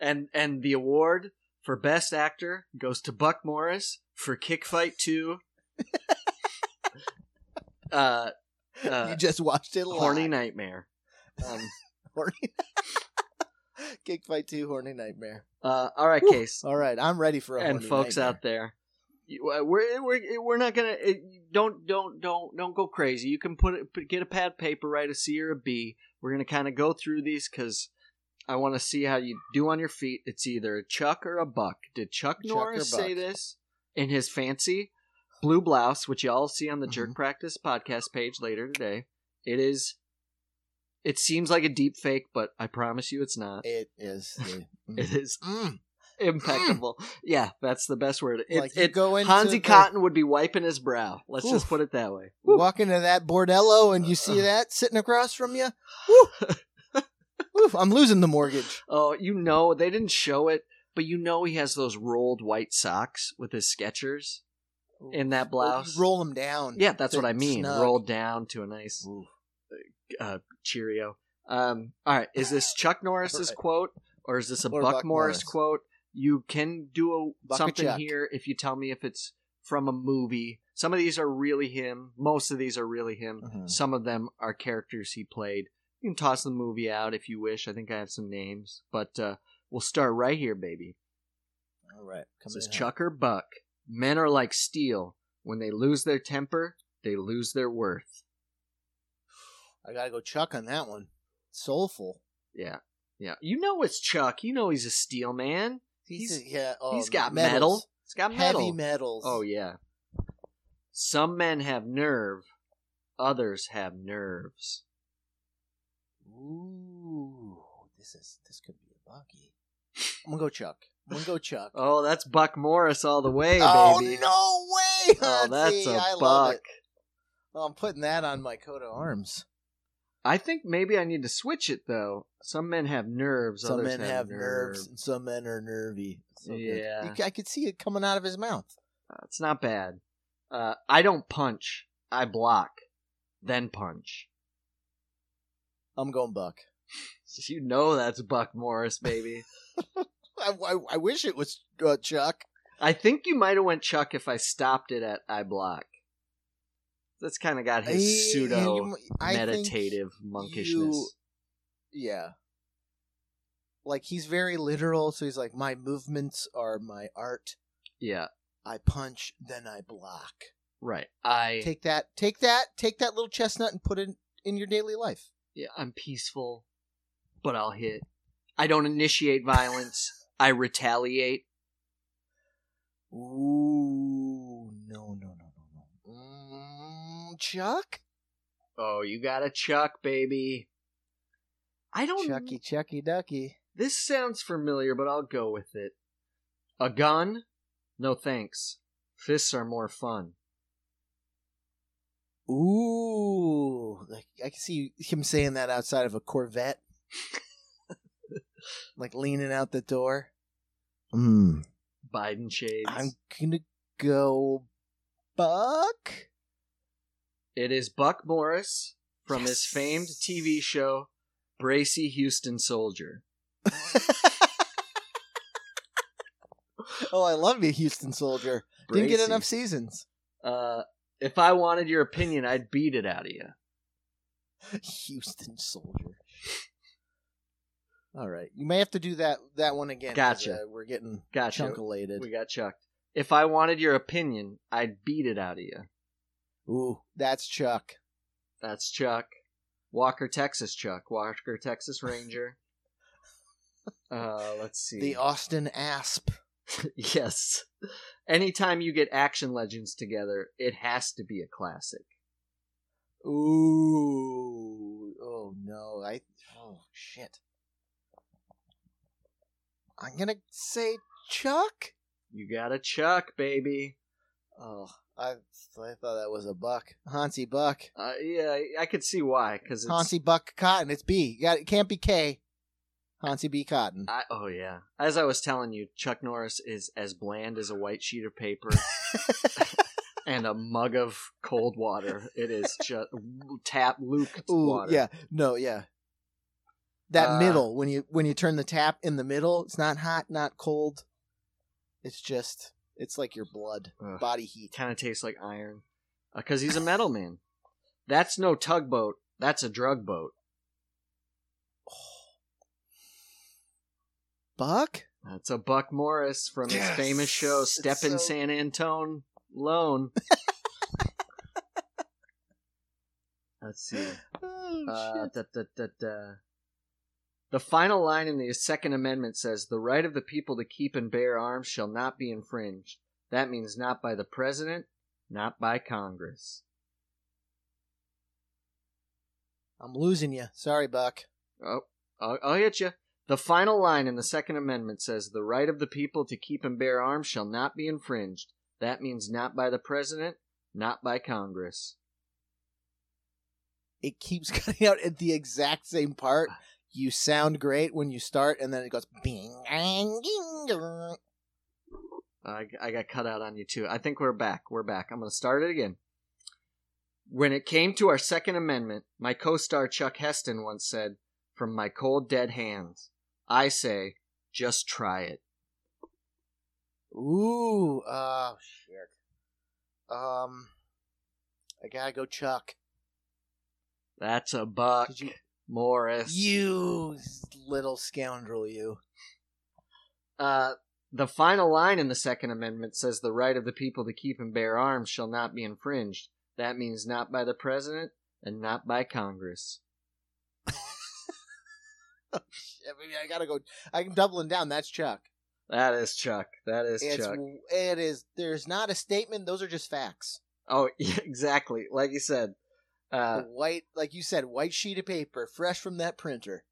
And and the award for best actor goes to Buck Morris for Kick Fight Two. uh, uh, you just watched it live. horny nightmare. Um, Horny. Kick fight two, horny nightmare. uh, all right, Whew. case All right, I'm ready for a and folks nightmare. out there. uh, We're we're we're not gonna uh, don't don't don't don't go crazy. You can put it put, get a pad of paper, write a C or a B. We're gonna kind of go through these because I want to see how you do on your feet. It's either a Chuck or a Buck. Did Chuck, Chuck or Norris say this in his fancy blue blouse, which y'all see on the Jerk Mhm. Practice podcast page later today? It is. It seems like a deep fake, but I promise you, it's not. It is. the- It is Mm. Impeccable. Yeah, that's the best word. It, like you it, go into Hansi the- Cotton would be wiping his brow. Let's just put it that way. Walk into that bordello and you see that sitting across from you. Woo, I'm losing the mortgage. Oh, you know, they didn't show it, but you know he has those rolled white socks with his Skechers in that blouse. roll them down. yeah, that's what I mean. snug. Rolled down to a nice uh, Cheerio. Um, all right, is this Chuck Norris's Right. quote or is this a Or Buck, Buck Morris, Morris. quote? You can do a, Buck something here if you tell me if it's from a movie. Some of these are really him. Most of these are really him. Mhm. Some of them are characters he played. You can toss the movie out if you wish. I think I have some names, but uh, we'll start right here, baby. All right. This is in Chuck or Buck. Men are like steel. When they lose their temper, they lose their worth. I gotta go Chuck on that one. Soulful. Yeah, yeah. You know it's Chuck. You know he's a steel man. He's, He's- yeah. Oh, he's got metals. metal. He's got metal. Heavy metals. Oh yeah. Some men have nerve. Others have nerves. Ooh, this is this could be a Bucky. I'm gonna go Chuck. I'm gonna go Chuck. Oh, that's Buck Morris all the way, oh baby. no way! Oh, that's a I buck. it. Oh, I'm putting that on my coat of arms. I think maybe I need to switch it though. Some men have nerves. Some men have nerve. nerves, and some men are nervy. So. Yeah. Ca- I could see it coming out of his mouth. Uh, It's not bad. Uh, I don't punch. I block, then punch. I'm going Buck. You know that's Buck Morris, baby. I, I, I wish it was uh, Chuck. I think you might have went Chuck if I stopped it at I block. That's kind of got his pseudo you- I think meditative monkishness. you- Yeah. Like he's very literal, so he's like, my movements are my art. Yeah, I punch, then I block. right. I Take that, take that, take that little chestnut and put it in your daily life. Yeah, I'm peaceful, but I'll hit. I don't initiate violence. I retaliate. Ooh, no, no, no, no, no. Mm, Chuck, Oh, you got a Chuck, baby. I don't. Chucky, Chucky, Ducky. This sounds familiar, but I'll go with it. A gun? No thanks. Fists are more fun. Ooh, like I can see him saying that outside of a Corvette, like leaning out the door. Hmm. Biden shades. I'm gonna go Buck. It is Buck Morris from his famed TV show Bracy Houston Soldier. oh, I love you, Houston Soldier. Didn't get enough seasons. Uh, if I wanted your opinion, I'd beat it out of you. Houston Soldier. All right, you may have to do that that one again. Gotcha. uh, we're getting Gotcha. chunkalated. We got chucked. If I wanted your opinion, I'd beat it out of you. Ooh, that's Chuck. That's Chuck. Walker, Texas Chuck. Walker, Texas Ranger. Uh, let's see. The Austin Asp. yes. Anytime you get action legends together, it has to be a classic. Ooh. Oh no. I oh shit. I'm gonna say Chuck. You got a Chuck, baby. Oh, I I thought that was a buck. Hansi Buck. Uh, yeah, I could see why. Because it's. Hansi Buck Cotton. It's B. You got it can't be K. Hansi B Cotton. I, oh yeah. As I was telling you, Chuck Norris is as bland as a white sheet of paper and a mug of cold water. It is just tap looped Ooh, water. yeah. No, yeah. That Uh, middle when you when you turn the tap in the middle, it's not hot, not cold. It's just it's like your blood, body heat. Kind of tastes like iron. Because he's a metal man. That's no tugboat. That's a drug boat. Buck? That's a Buck Morris from his Yes! famous show It's Step in so- San Antone Lone. Let's see. Oh, Uh, shit. da, da, da, da. The final line in the Second Amendment says, The right of the people to keep and bear arms shall not be infringed. That means not by the President, not by Congress. I'm losing you. Sorry, Buck. Oh, I'll, I'll hit you. The final line in the Second Amendment says the right of the people to keep and bear arms shall not be infringed. That means not by the president, not by Congress. It keeps cutting out at the exact same part. You sound great when you start, and then it goes bing, bang, ding. I, I got cut out on you too. I think we're back. We're back. I'm going to start it again. When it came to our Second Amendment, my co star Chuck Heston once said, From my cold, dead hands, I say, just try it. Ooh, oh shit. Um, I gotta go, Chuck. That's a buck, Did you, Morris. you little scoundrel, you. Uh, the final line in the Second Amendment says the right of the people to keep and bear arms shall not be infringed. That means not by the president and not by Congress. I mean, I gotta go. I'm doubling down. That's Chuck. That is Chuck. That is It's Chuck. it is. There's not a statement. Those are just facts. Oh, yeah, exactly. Like you said. Uh, white, like you said, white sheet of paper, fresh from that printer.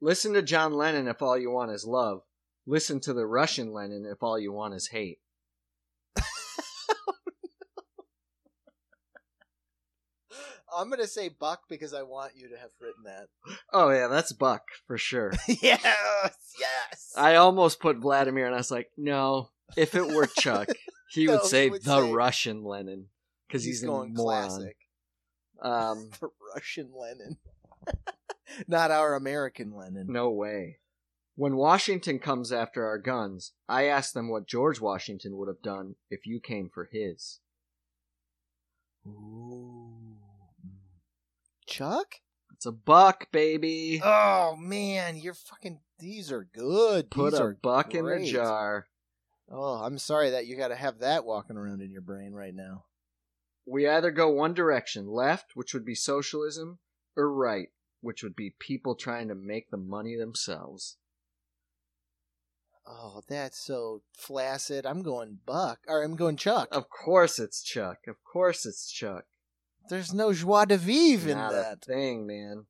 listen to John Lennon if all you want is love. Listen to the Russian Lenin if all you want is hate. I'm gonna say Buck because I want you to have written that. Oh yeah, that's Buck for sure. yes, yes. I almost put Vladimir, and I was like, no. If it were Chuck, he No, would he say would the say- Russian Lenin because he's, a going moron. classic. Um, The Russian Lenin, not our American Lenin. no way. When Washington comes after our guns, I ask them what George Washington would have done if you came for his. Ooh. Chuck? It's a buck, baby. Oh man, you're fucking. These are good. Put These a are buck in the jar. Oh, I'm sorry that you got to have that walking around in your brain right now. We either go one direction, left, which would be socialism, or right, which would be people trying to make the money themselves. Oh, that's so flaccid. I'm going Buck, or I'm going Chuck. Of course it's Chuck. Of course it's Chuck. There's no joie de vivre in Not a that. thing, man.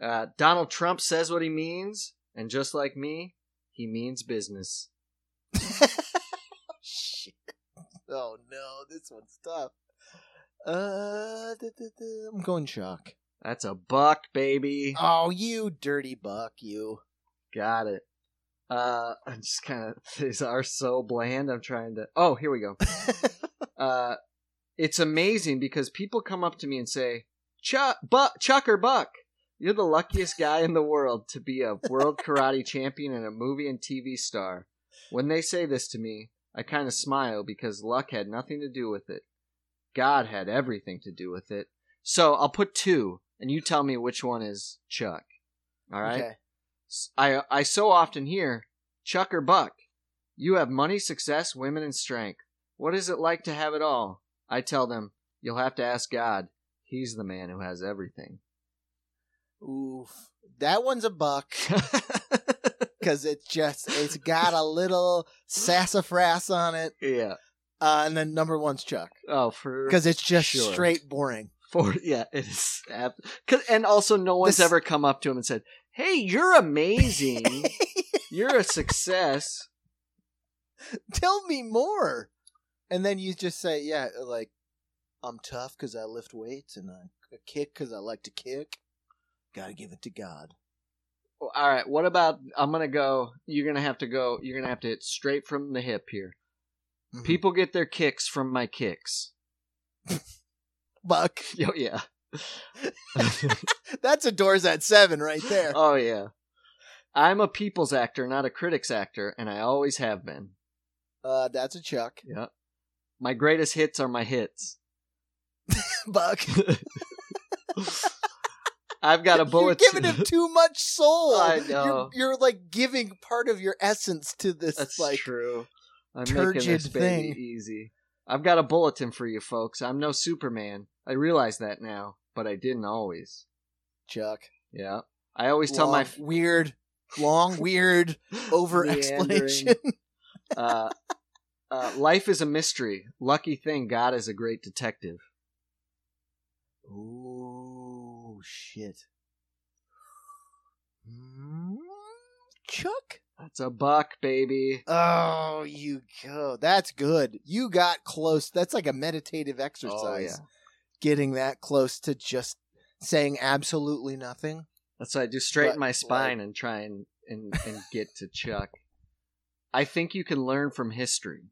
Uh, Donald Trump says what he means, and just like me, he means business. Shit. Oh no, this one's tough. Uh, da, da, da, I'm going Chuck. That's a buck, baby. Oh, you dirty Buck, you. Got it. Uh, I'm just kind of these are so bland. I'm trying to. Oh, here we go. Uh, it's amazing because people come up to me and say, "Chuck, Buck, Chuck or Buck, you're the luckiest guy in the world to be a world karate champion and a movie and TV star." When they say this to me, I kind of smile because luck had nothing to do with it. God had everything to do with it. So I'll put two, and you tell me which one is Chuck. All right. Okay. I I so often hear, Chuck or Buck, you have money, success, women, and strength. What is it like to have it all? I tell them, you'll have to ask God. He's the man who has everything. Oof. That one's a Buck because it's just it's got a little sassafras on it. yeah. Uh, and then number one's Chuck Oh, for because it's just Sure. straight boring. for yeah, it is. ab- 'cause- and also, no one's This- ever come up to him and said, "Hey, you're amazing. you're a success." Tell me more. And then you just say, yeah, like, I'm tough because I lift weights and I kick because I like to kick. Gotta give it to God. Well, All right. What about? I'm gonna go. You're gonna have to go. You're gonna have to hit straight from the hip here. Mhm. People get their kicks from my kicks. Buck. Oh yeah. That's a doors at seven right there. oh yeah. I'm a people's actor, not a critics actor, and I always have been. Uh, that's a Chuck. Yeah. My greatest hits are my hits. Buck. I've got a bullet. You're giving him too much soul. I You're, know. you're like giving part of your essence to this. That's like, true. I'm making this baby thing. easy. I've got a bulletin for you folks. I'm no Superman. I realize that now, but I didn't always. Chuck. Yeah. I always tell my Long, weird, long, weird over explanation. uh, uh, life is a mystery. Lucky thing, God is a great detective. Oh shit. Hmm. Chuck? That's a buck, baby. Oh, you go. That's good. You got close. That's like a meditative exercise. Oh, yeah. Getting that close to just saying absolutely nothing. That's why I do straighten But, my spine and try and, and, and get to Chuck. I think you can learn from history.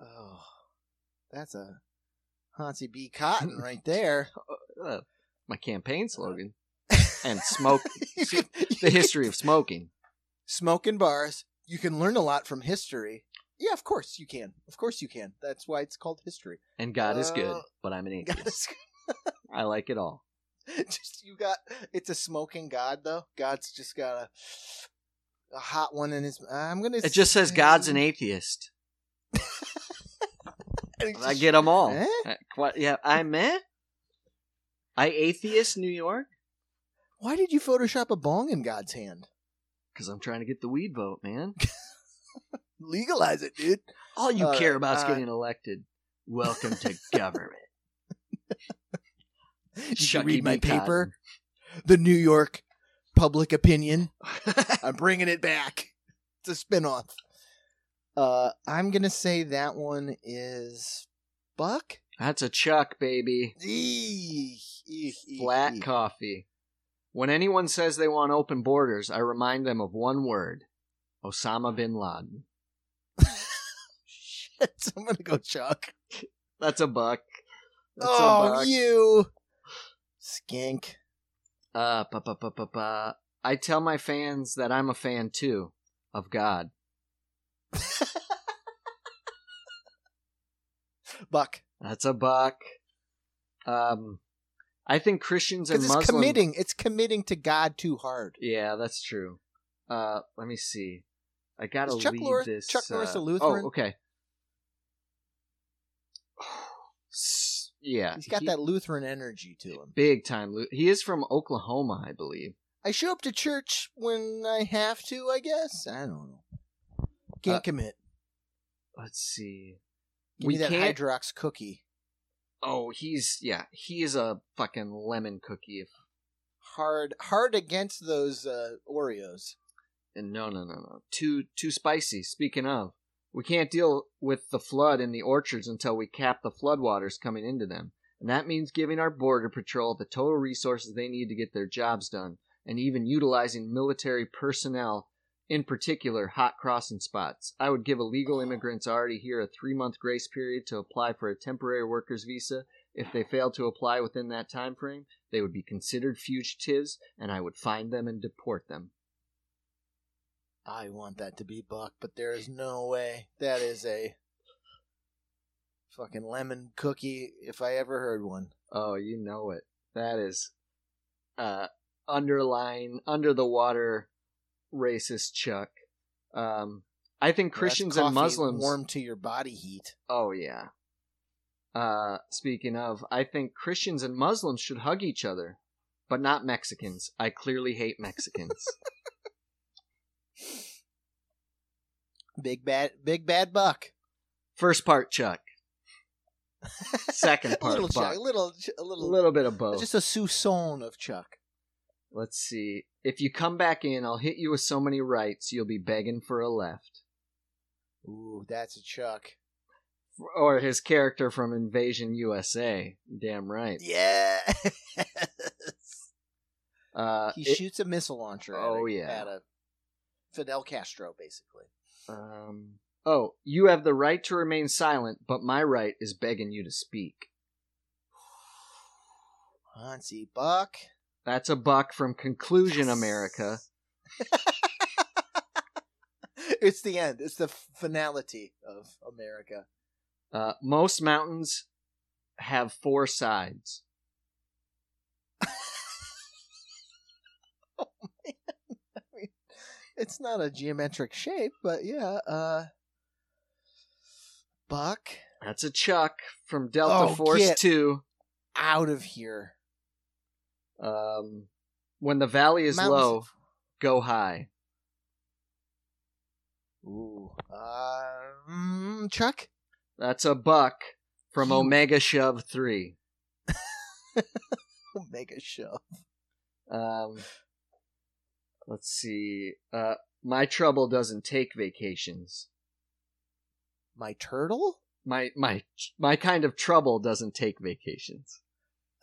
Oh, that's a Hansi B. Cotton right there. Uh, my campaign slogan. And smoke. You See, can- the history of smoking. Smoking bars. You can learn a lot from history. Yeah, of course you can. Of course you can. That's why it's called history. And God is good, Uh, but I'm an atheist. I like it all. just you got it's a smoking god though. God's just got a a hot one in his. I'm gonna. It just says God's an atheist. I get them all. Eh? Uh, What? Yeah, I'm eh? I atheist New York Why did you Photoshop a bong in God's hand? because I'm trying to get the weed vote, man. Legalize it, dude. All you All care about is uh, getting elected. Welcome to government. Did you read my paper? The New York Public Opinion. I'm bringing it back. It's a spinoff. Uh, I'm gonna say that one is Buck. That's a Chuck, baby. Eek, eek, eek, Flat coffee. When anyone says they want open borders, I remind them of one word Osama bin Laden. Shit, I'm gonna go Chuck. That's a buck. That's a oh, buck. you skink. Uh, pa, pa, pa, pa, pa. I tell my fans that I'm a fan too of God. Buck. That's a buck. Um, I think Christians and it's Muslims. committing. It's committing to God too hard. Yeah, that's true. Uh, let me see. I gotta Is Chuck leave this. Chuck Norris uh, a Lutheran? Oh, okay. Yeah, He's got he- that Lutheran energy to him. big time. He is from Oklahoma, I believe. I show up to church when I have to. I guess I don't know. Can't Uh, commit. Let's see. Give we me that can't. Hydrox cookie. oh, he's yeah. He is a fucking lemon cookie. If Hard, hard against those uh, Oreos. and no, no, no, no. Too too spicy. Speaking of, we can't deal with the flood in the orchards until we cap the floodwaters coming into them, and that means giving our border patrol the total resources they need to get their jobs done, and even utilizing military personnel. In particular, hot crossing spots. I would give illegal immigrants already here a three month grace period to apply for a temporary workers visa. If they fail to apply within that time frame, they would be considered fugitives, and I would find them and deport them. I want that to be Buck, but there is no way. That is a fucking lemon cookie if I ever heard one. Oh, you know it. That is uh underlying under the water racist Chuck. Um I think That's Christians and Muslims warm to your body heat. Oh yeah. Uh speaking of, I think Christians and Muslims should hug each other, but not Mexicans. I clearly hate Mexicans. Big bad, big bad Buck. First part Chuck. Second a part little, Buck. Chuck, a little, a A little, little bit of both. just a soupçon of Chuck. Let's see. If you come back in, I'll hit you with so many rights you'll be begging for a left. Ooh, that's a Chuck. Or his character from Invasion USA. Damn right. Yeah. Uh, he it- shoots a missile launcher. At Oh, a, yeah. at a Fidel Castro, basically. um, oh, you have the right to remain silent, but my right is begging you to speak. Hansi Buck. That's a buck from Conclusion America. it's the end. It's the finality of America. Uh, most mountains have four sides. oh, man. I mean, It's not a geometric shape, but yeah. Uh, Buck That's a Chuck from Delta Oh, Force get- 2. out of here. Um, when the valley is Mountains- low, go high. Ooh. Uh, mm, Chuck. That's a buck from You- Omega Shove 3. Omega Shove. Um, Let's see. Uh, my trouble doesn't take vacations. My turtle? My my my kind of trouble doesn't take vacations.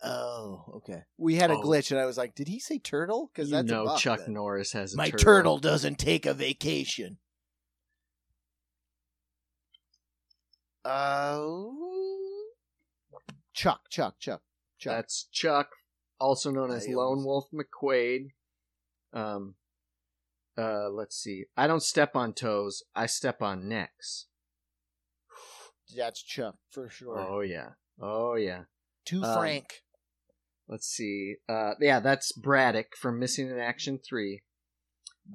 Oh, okay. We had a Oh. glitch, and I was like, "Did he say turtle?" Because You that's a know Chuck then. Norris has a turtle. My turtle. doesn't take a vacation. Uh, Chuck, Chuck, Chuck, Chuck. That's Chuck, also known as I Lone almost- Wolf McQuaid. Um, uh, let's see. I don't step on toes. I step on necks. That's Chuck for sure. Oh yeah. Oh yeah. Too um, frank. Let's see. Uh, yeah, that's Braddock from Missing in Action Three.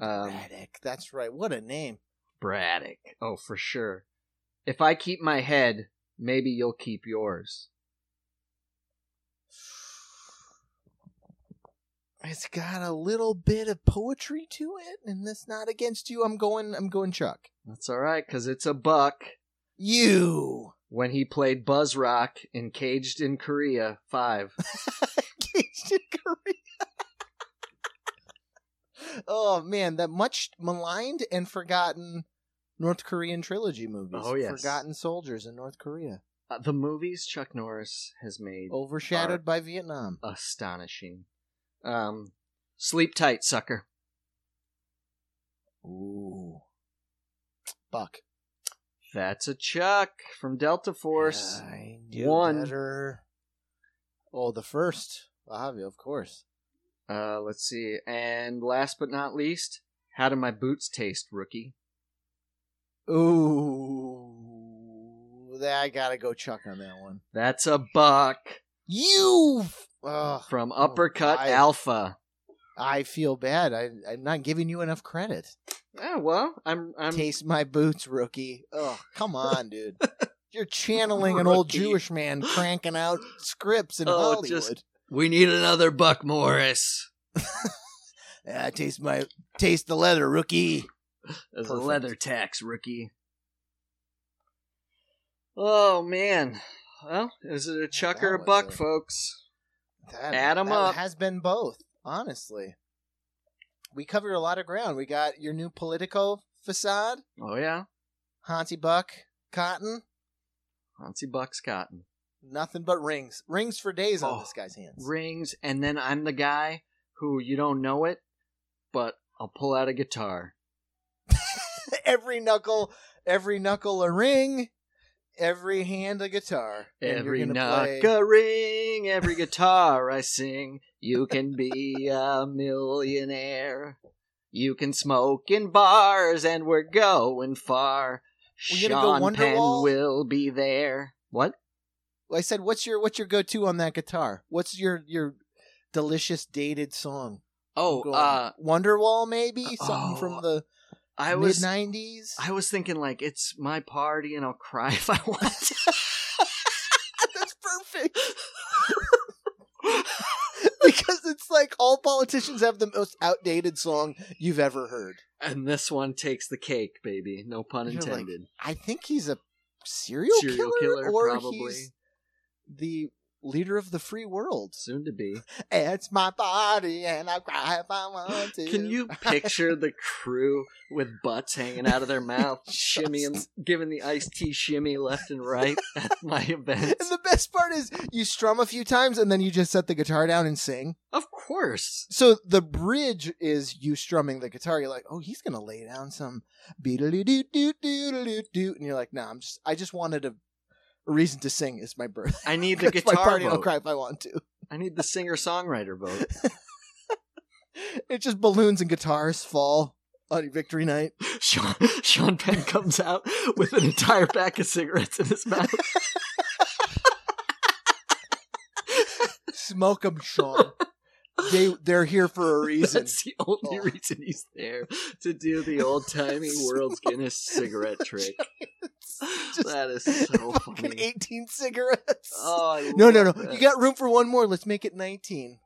Um, Braddock. That's right. What a name. Braddock. Oh, for sure. If I keep my head, maybe you'll keep yours. It's got a little bit of poetry to it, and that's not against you. I'm going. I'm going Chuck. That's all right, cause it's a buck. You. When he played Buzz Rock in Caged in Korea Five. Engaged in Korea. oh man, that much maligned and forgotten North Korean trilogy movies. Oh, yes. Forgotten soldiers in North Korea. Uh, the movies Chuck Norris has made Overshadowed by Vietnam. astonishing. Um, sleep tight, sucker. Ooh. Buck. That's a Chuck from Delta Force. I knew One. better. Oh, the first. Obvio, of course. Uh, let's see. And last but not least, how do my boots taste, rookie? Ooh. I gotta go Chuck on that one. That's a buck You. Ugh. from Oh, Uppercut I- Alpha. I feel bad. I, I'm not giving you enough credit. Oh well, I'm I'm Taste my boots, rookie. Oh, come on, dude. You're channeling an old Rookie. Jewish man cranking out scripts in Oh, Hollywood. just- We need another Buck Morris. Yeah, taste my taste the leather, rookie. As a Perfect. leather tax, rookie. Oh man. Well, is it a chuck that or a was buck, a- folks? That, Add 'em that up. Has been both, honestly. We covered a lot of ground. We got your new Politico facade, Oh yeah, Hansi Buck, Cotton, Hansi Bucks Cotton. Nothing but rings, rings for days on Oh, this guy's hands. rings, and then I'm the guy who you don't know it, but I'll pull out a guitar. every knuckle, every knuckle a ring, every hand a guitar. And Every you're knock play- a ring, every guitar I sing. You can be a millionaire. You can smoke in bars, and we're going far. We're gonna go Sean Penn will be there. What? I said, "What's your what's your go to on that guitar? What's your your delicious dated song? Oh, uh, Wonderwall, maybe something oh, from the I mid was '90s. I was thinking like it's my party, and I'll cry if I want. That's perfect because it's like all politicians have the most outdated song you've ever heard. and this one takes the cake, baby. No pun You're like, intended. I think he's a serial, Serial killer, killer, or probably. he's the leader of the free world. Soon to be. It's my body, and I cry if I want to. Can you picture the crew with butts hanging out of their mouth, shimmying, giving the iced tea shimmy left and right at my events? And the best part is you strum a few times and then you just set the guitar down and sing. Of course. So the bridge is you strumming the guitar. You're like, oh, he's gonna lay down some beedly doo doo doo doo doo, and you're like, nah, I'm just, I just wanted a reason to sing. is my birthday. I need the It's my guitar party. I'll cry if I want to. I need the singer songwriter vote. It's just balloons and guitars fall on victory night. Sean, Sean Penn comes out with an entire pack of cigarettes in his mouth. Smoke 'em, Sean. They they're here for a reason. That's the only Oh. reason he's there to do the old timey World's Guinness cigarette trick. Just that is so Fucking funny. 18 cigarettes. Oh, I no, no, no. that. You got room for one more. Let's make it 19.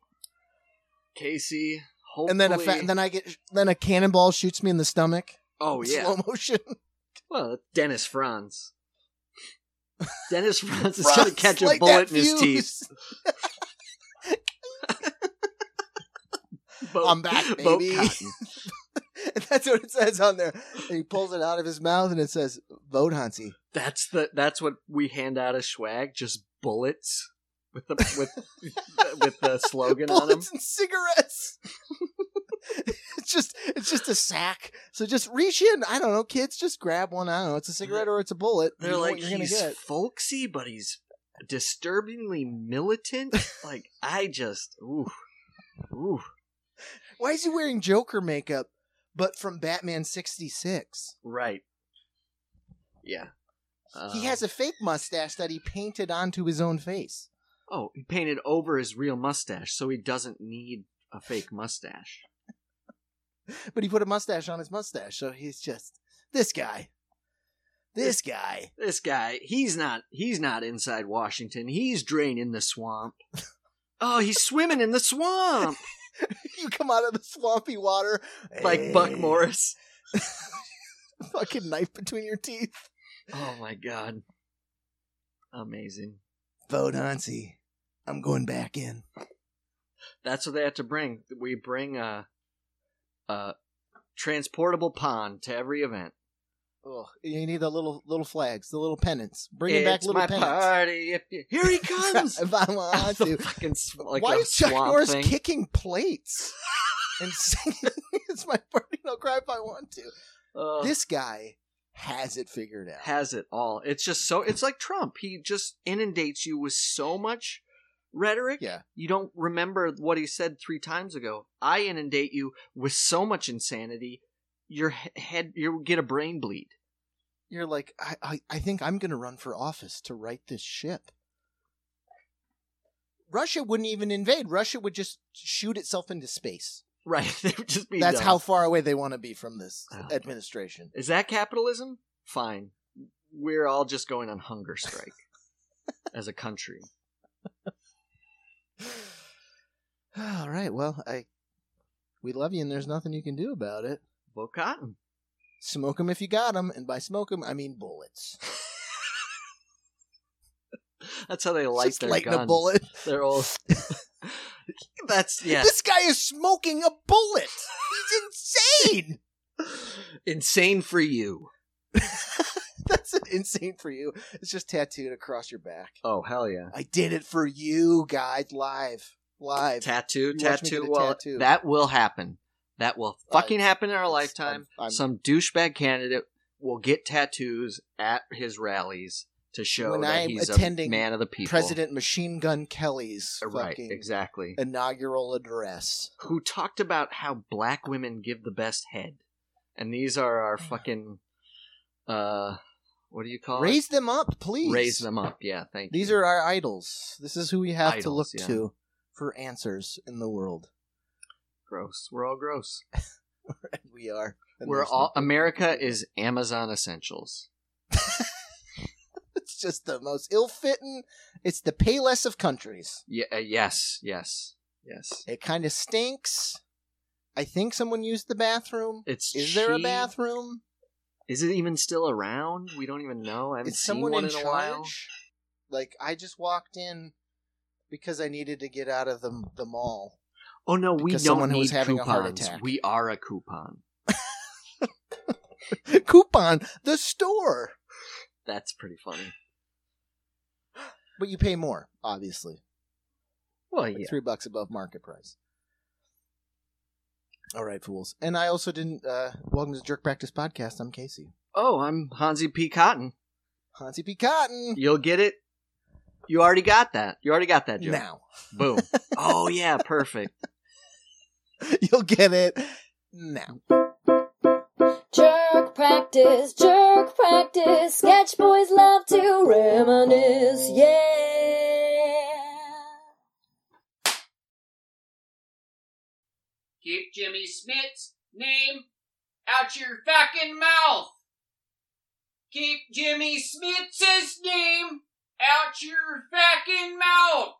Casey. Hopefully, And then a fa- then I get then a cannonball shoots me in the stomach. oh yeah. Slow motion. Well, Dennis Franz. Dennis Franz is gonna catch a bullet in his teeth. I'm back, baby. And that's what it says on there. And he pulls it out of his mouth and it says Vote Hansi. That's the that's what we hand out as swag. Just bullets with the with with the slogan on them. And cigarettes. it's just it's just a sack. So just reach in. I don't know, kids. Just grab one. I don't know. It's a cigarette or it's a bullet. They're know like he's get. folksy, but he's disturbingly militant. like I just ooh ooh. Why is he wearing Joker makeup, but from Batman '66? Right. Yeah. he Um, has a fake mustache that he painted onto his own face. Oh, he painted over his real mustache, so he doesn't need a fake mustache. But he put a mustache on his mustache, so he's just this guy. This guy. This guy, he's not he's not inside Washington. He's draining the swamp. Oh, he's swimming in the swamp you come out of the swampy water like Buck eh. Morris. Fucking knife between your teeth. Oh my god. Amazing. Vote Hansi. I'm going back in. That's what they have to bring. We bring a a transportable pond to every event. Oh, you need the little little flags, the little pennants. Bring it back it's little my pennants. party. If you... Here he comes. if I want to. fucking like Why is Chuck Norris thing. kicking plates and singing? it's my party. No cry if I want to. Ugh. This guy has it figured out. has it all. It's just so it's like Trump. He just inundates you with so much rhetoric. Yeah. You don't remember what he said 3 times ago. I inundate you with so much insanity. Your head you get a brain bleed. You're like, I, I, I think I'm going to run for office to right this ship. Russia wouldn't even invade. Russia would just shoot itself into space. Right. they would just be That's how far away they want to be from this Oh. administration. Is that capitalism? Fine. We're all just going on hunger strike as a country. All right. Well, I we love you, and there's nothing you can do about it. Vote cotton. Smoke them if you got them, and by smoke them, I mean bullets. That's how they light Just their lighting guns. a bullet. They're all. That's yeah. This guy is smoking a bullet. He's insane. Insane for you. That's insane for you. It's just tattooed across your back. Oh hell yeah. I did it for you guys, live, live. Tattoo, You watch me tattoo. get a Well, tattoo. that will happen. That will fucking happen in our lifetime. I'm- I'm- Some douchebag candidate will get tattoos at his rallies to show When that I'm he's a attending man of the people. President Machine Gun Kelly's Uh, Right, fucking exactly. inaugural address. Who talked about how black women give the best head, and these are our fucking, uh, what do you call Raise them up, please. Raise them up. Yeah, thank you. These are our idols. This is who we have to Idols, look yeah. to for answers in the world. Gross. We're all gross. we are. And We're all. nothing- America is Amazon essentials. It's just the most ill-fitting. It's the Payless of countries. Yeah. Uh, yes. Yes. Yes. It kind of stinks. I think someone used the bathroom. It's Is there a bathroom? Is it even still around? We don't even know. I haven't Is seen one in in, a while. Like I just walked in because I needed to get out of the the mall. Oh no, we Because don't need was having a coupons. We are a coupon. Coupon the store, That's pretty funny. but you pay more, obviously. Well, Like yeah. three bucks above market price. All right, fools. And I also didn't. uh Welcome to the Jerk Practice Podcast. I'm Casey. Oh, I'm Hansi P. Cotton. Hansi P. Cotton. You'll get it. You already got that. You already got that joke. Now Boom. oh yeah, perfect. you'll get it now. Jerk practice, jerk practice. Sketch boys love to reminisce, yeah. Keep Jimmy Smith's name out your fucking mouth. Keep Jimmy Smith's name out your fucking mouth.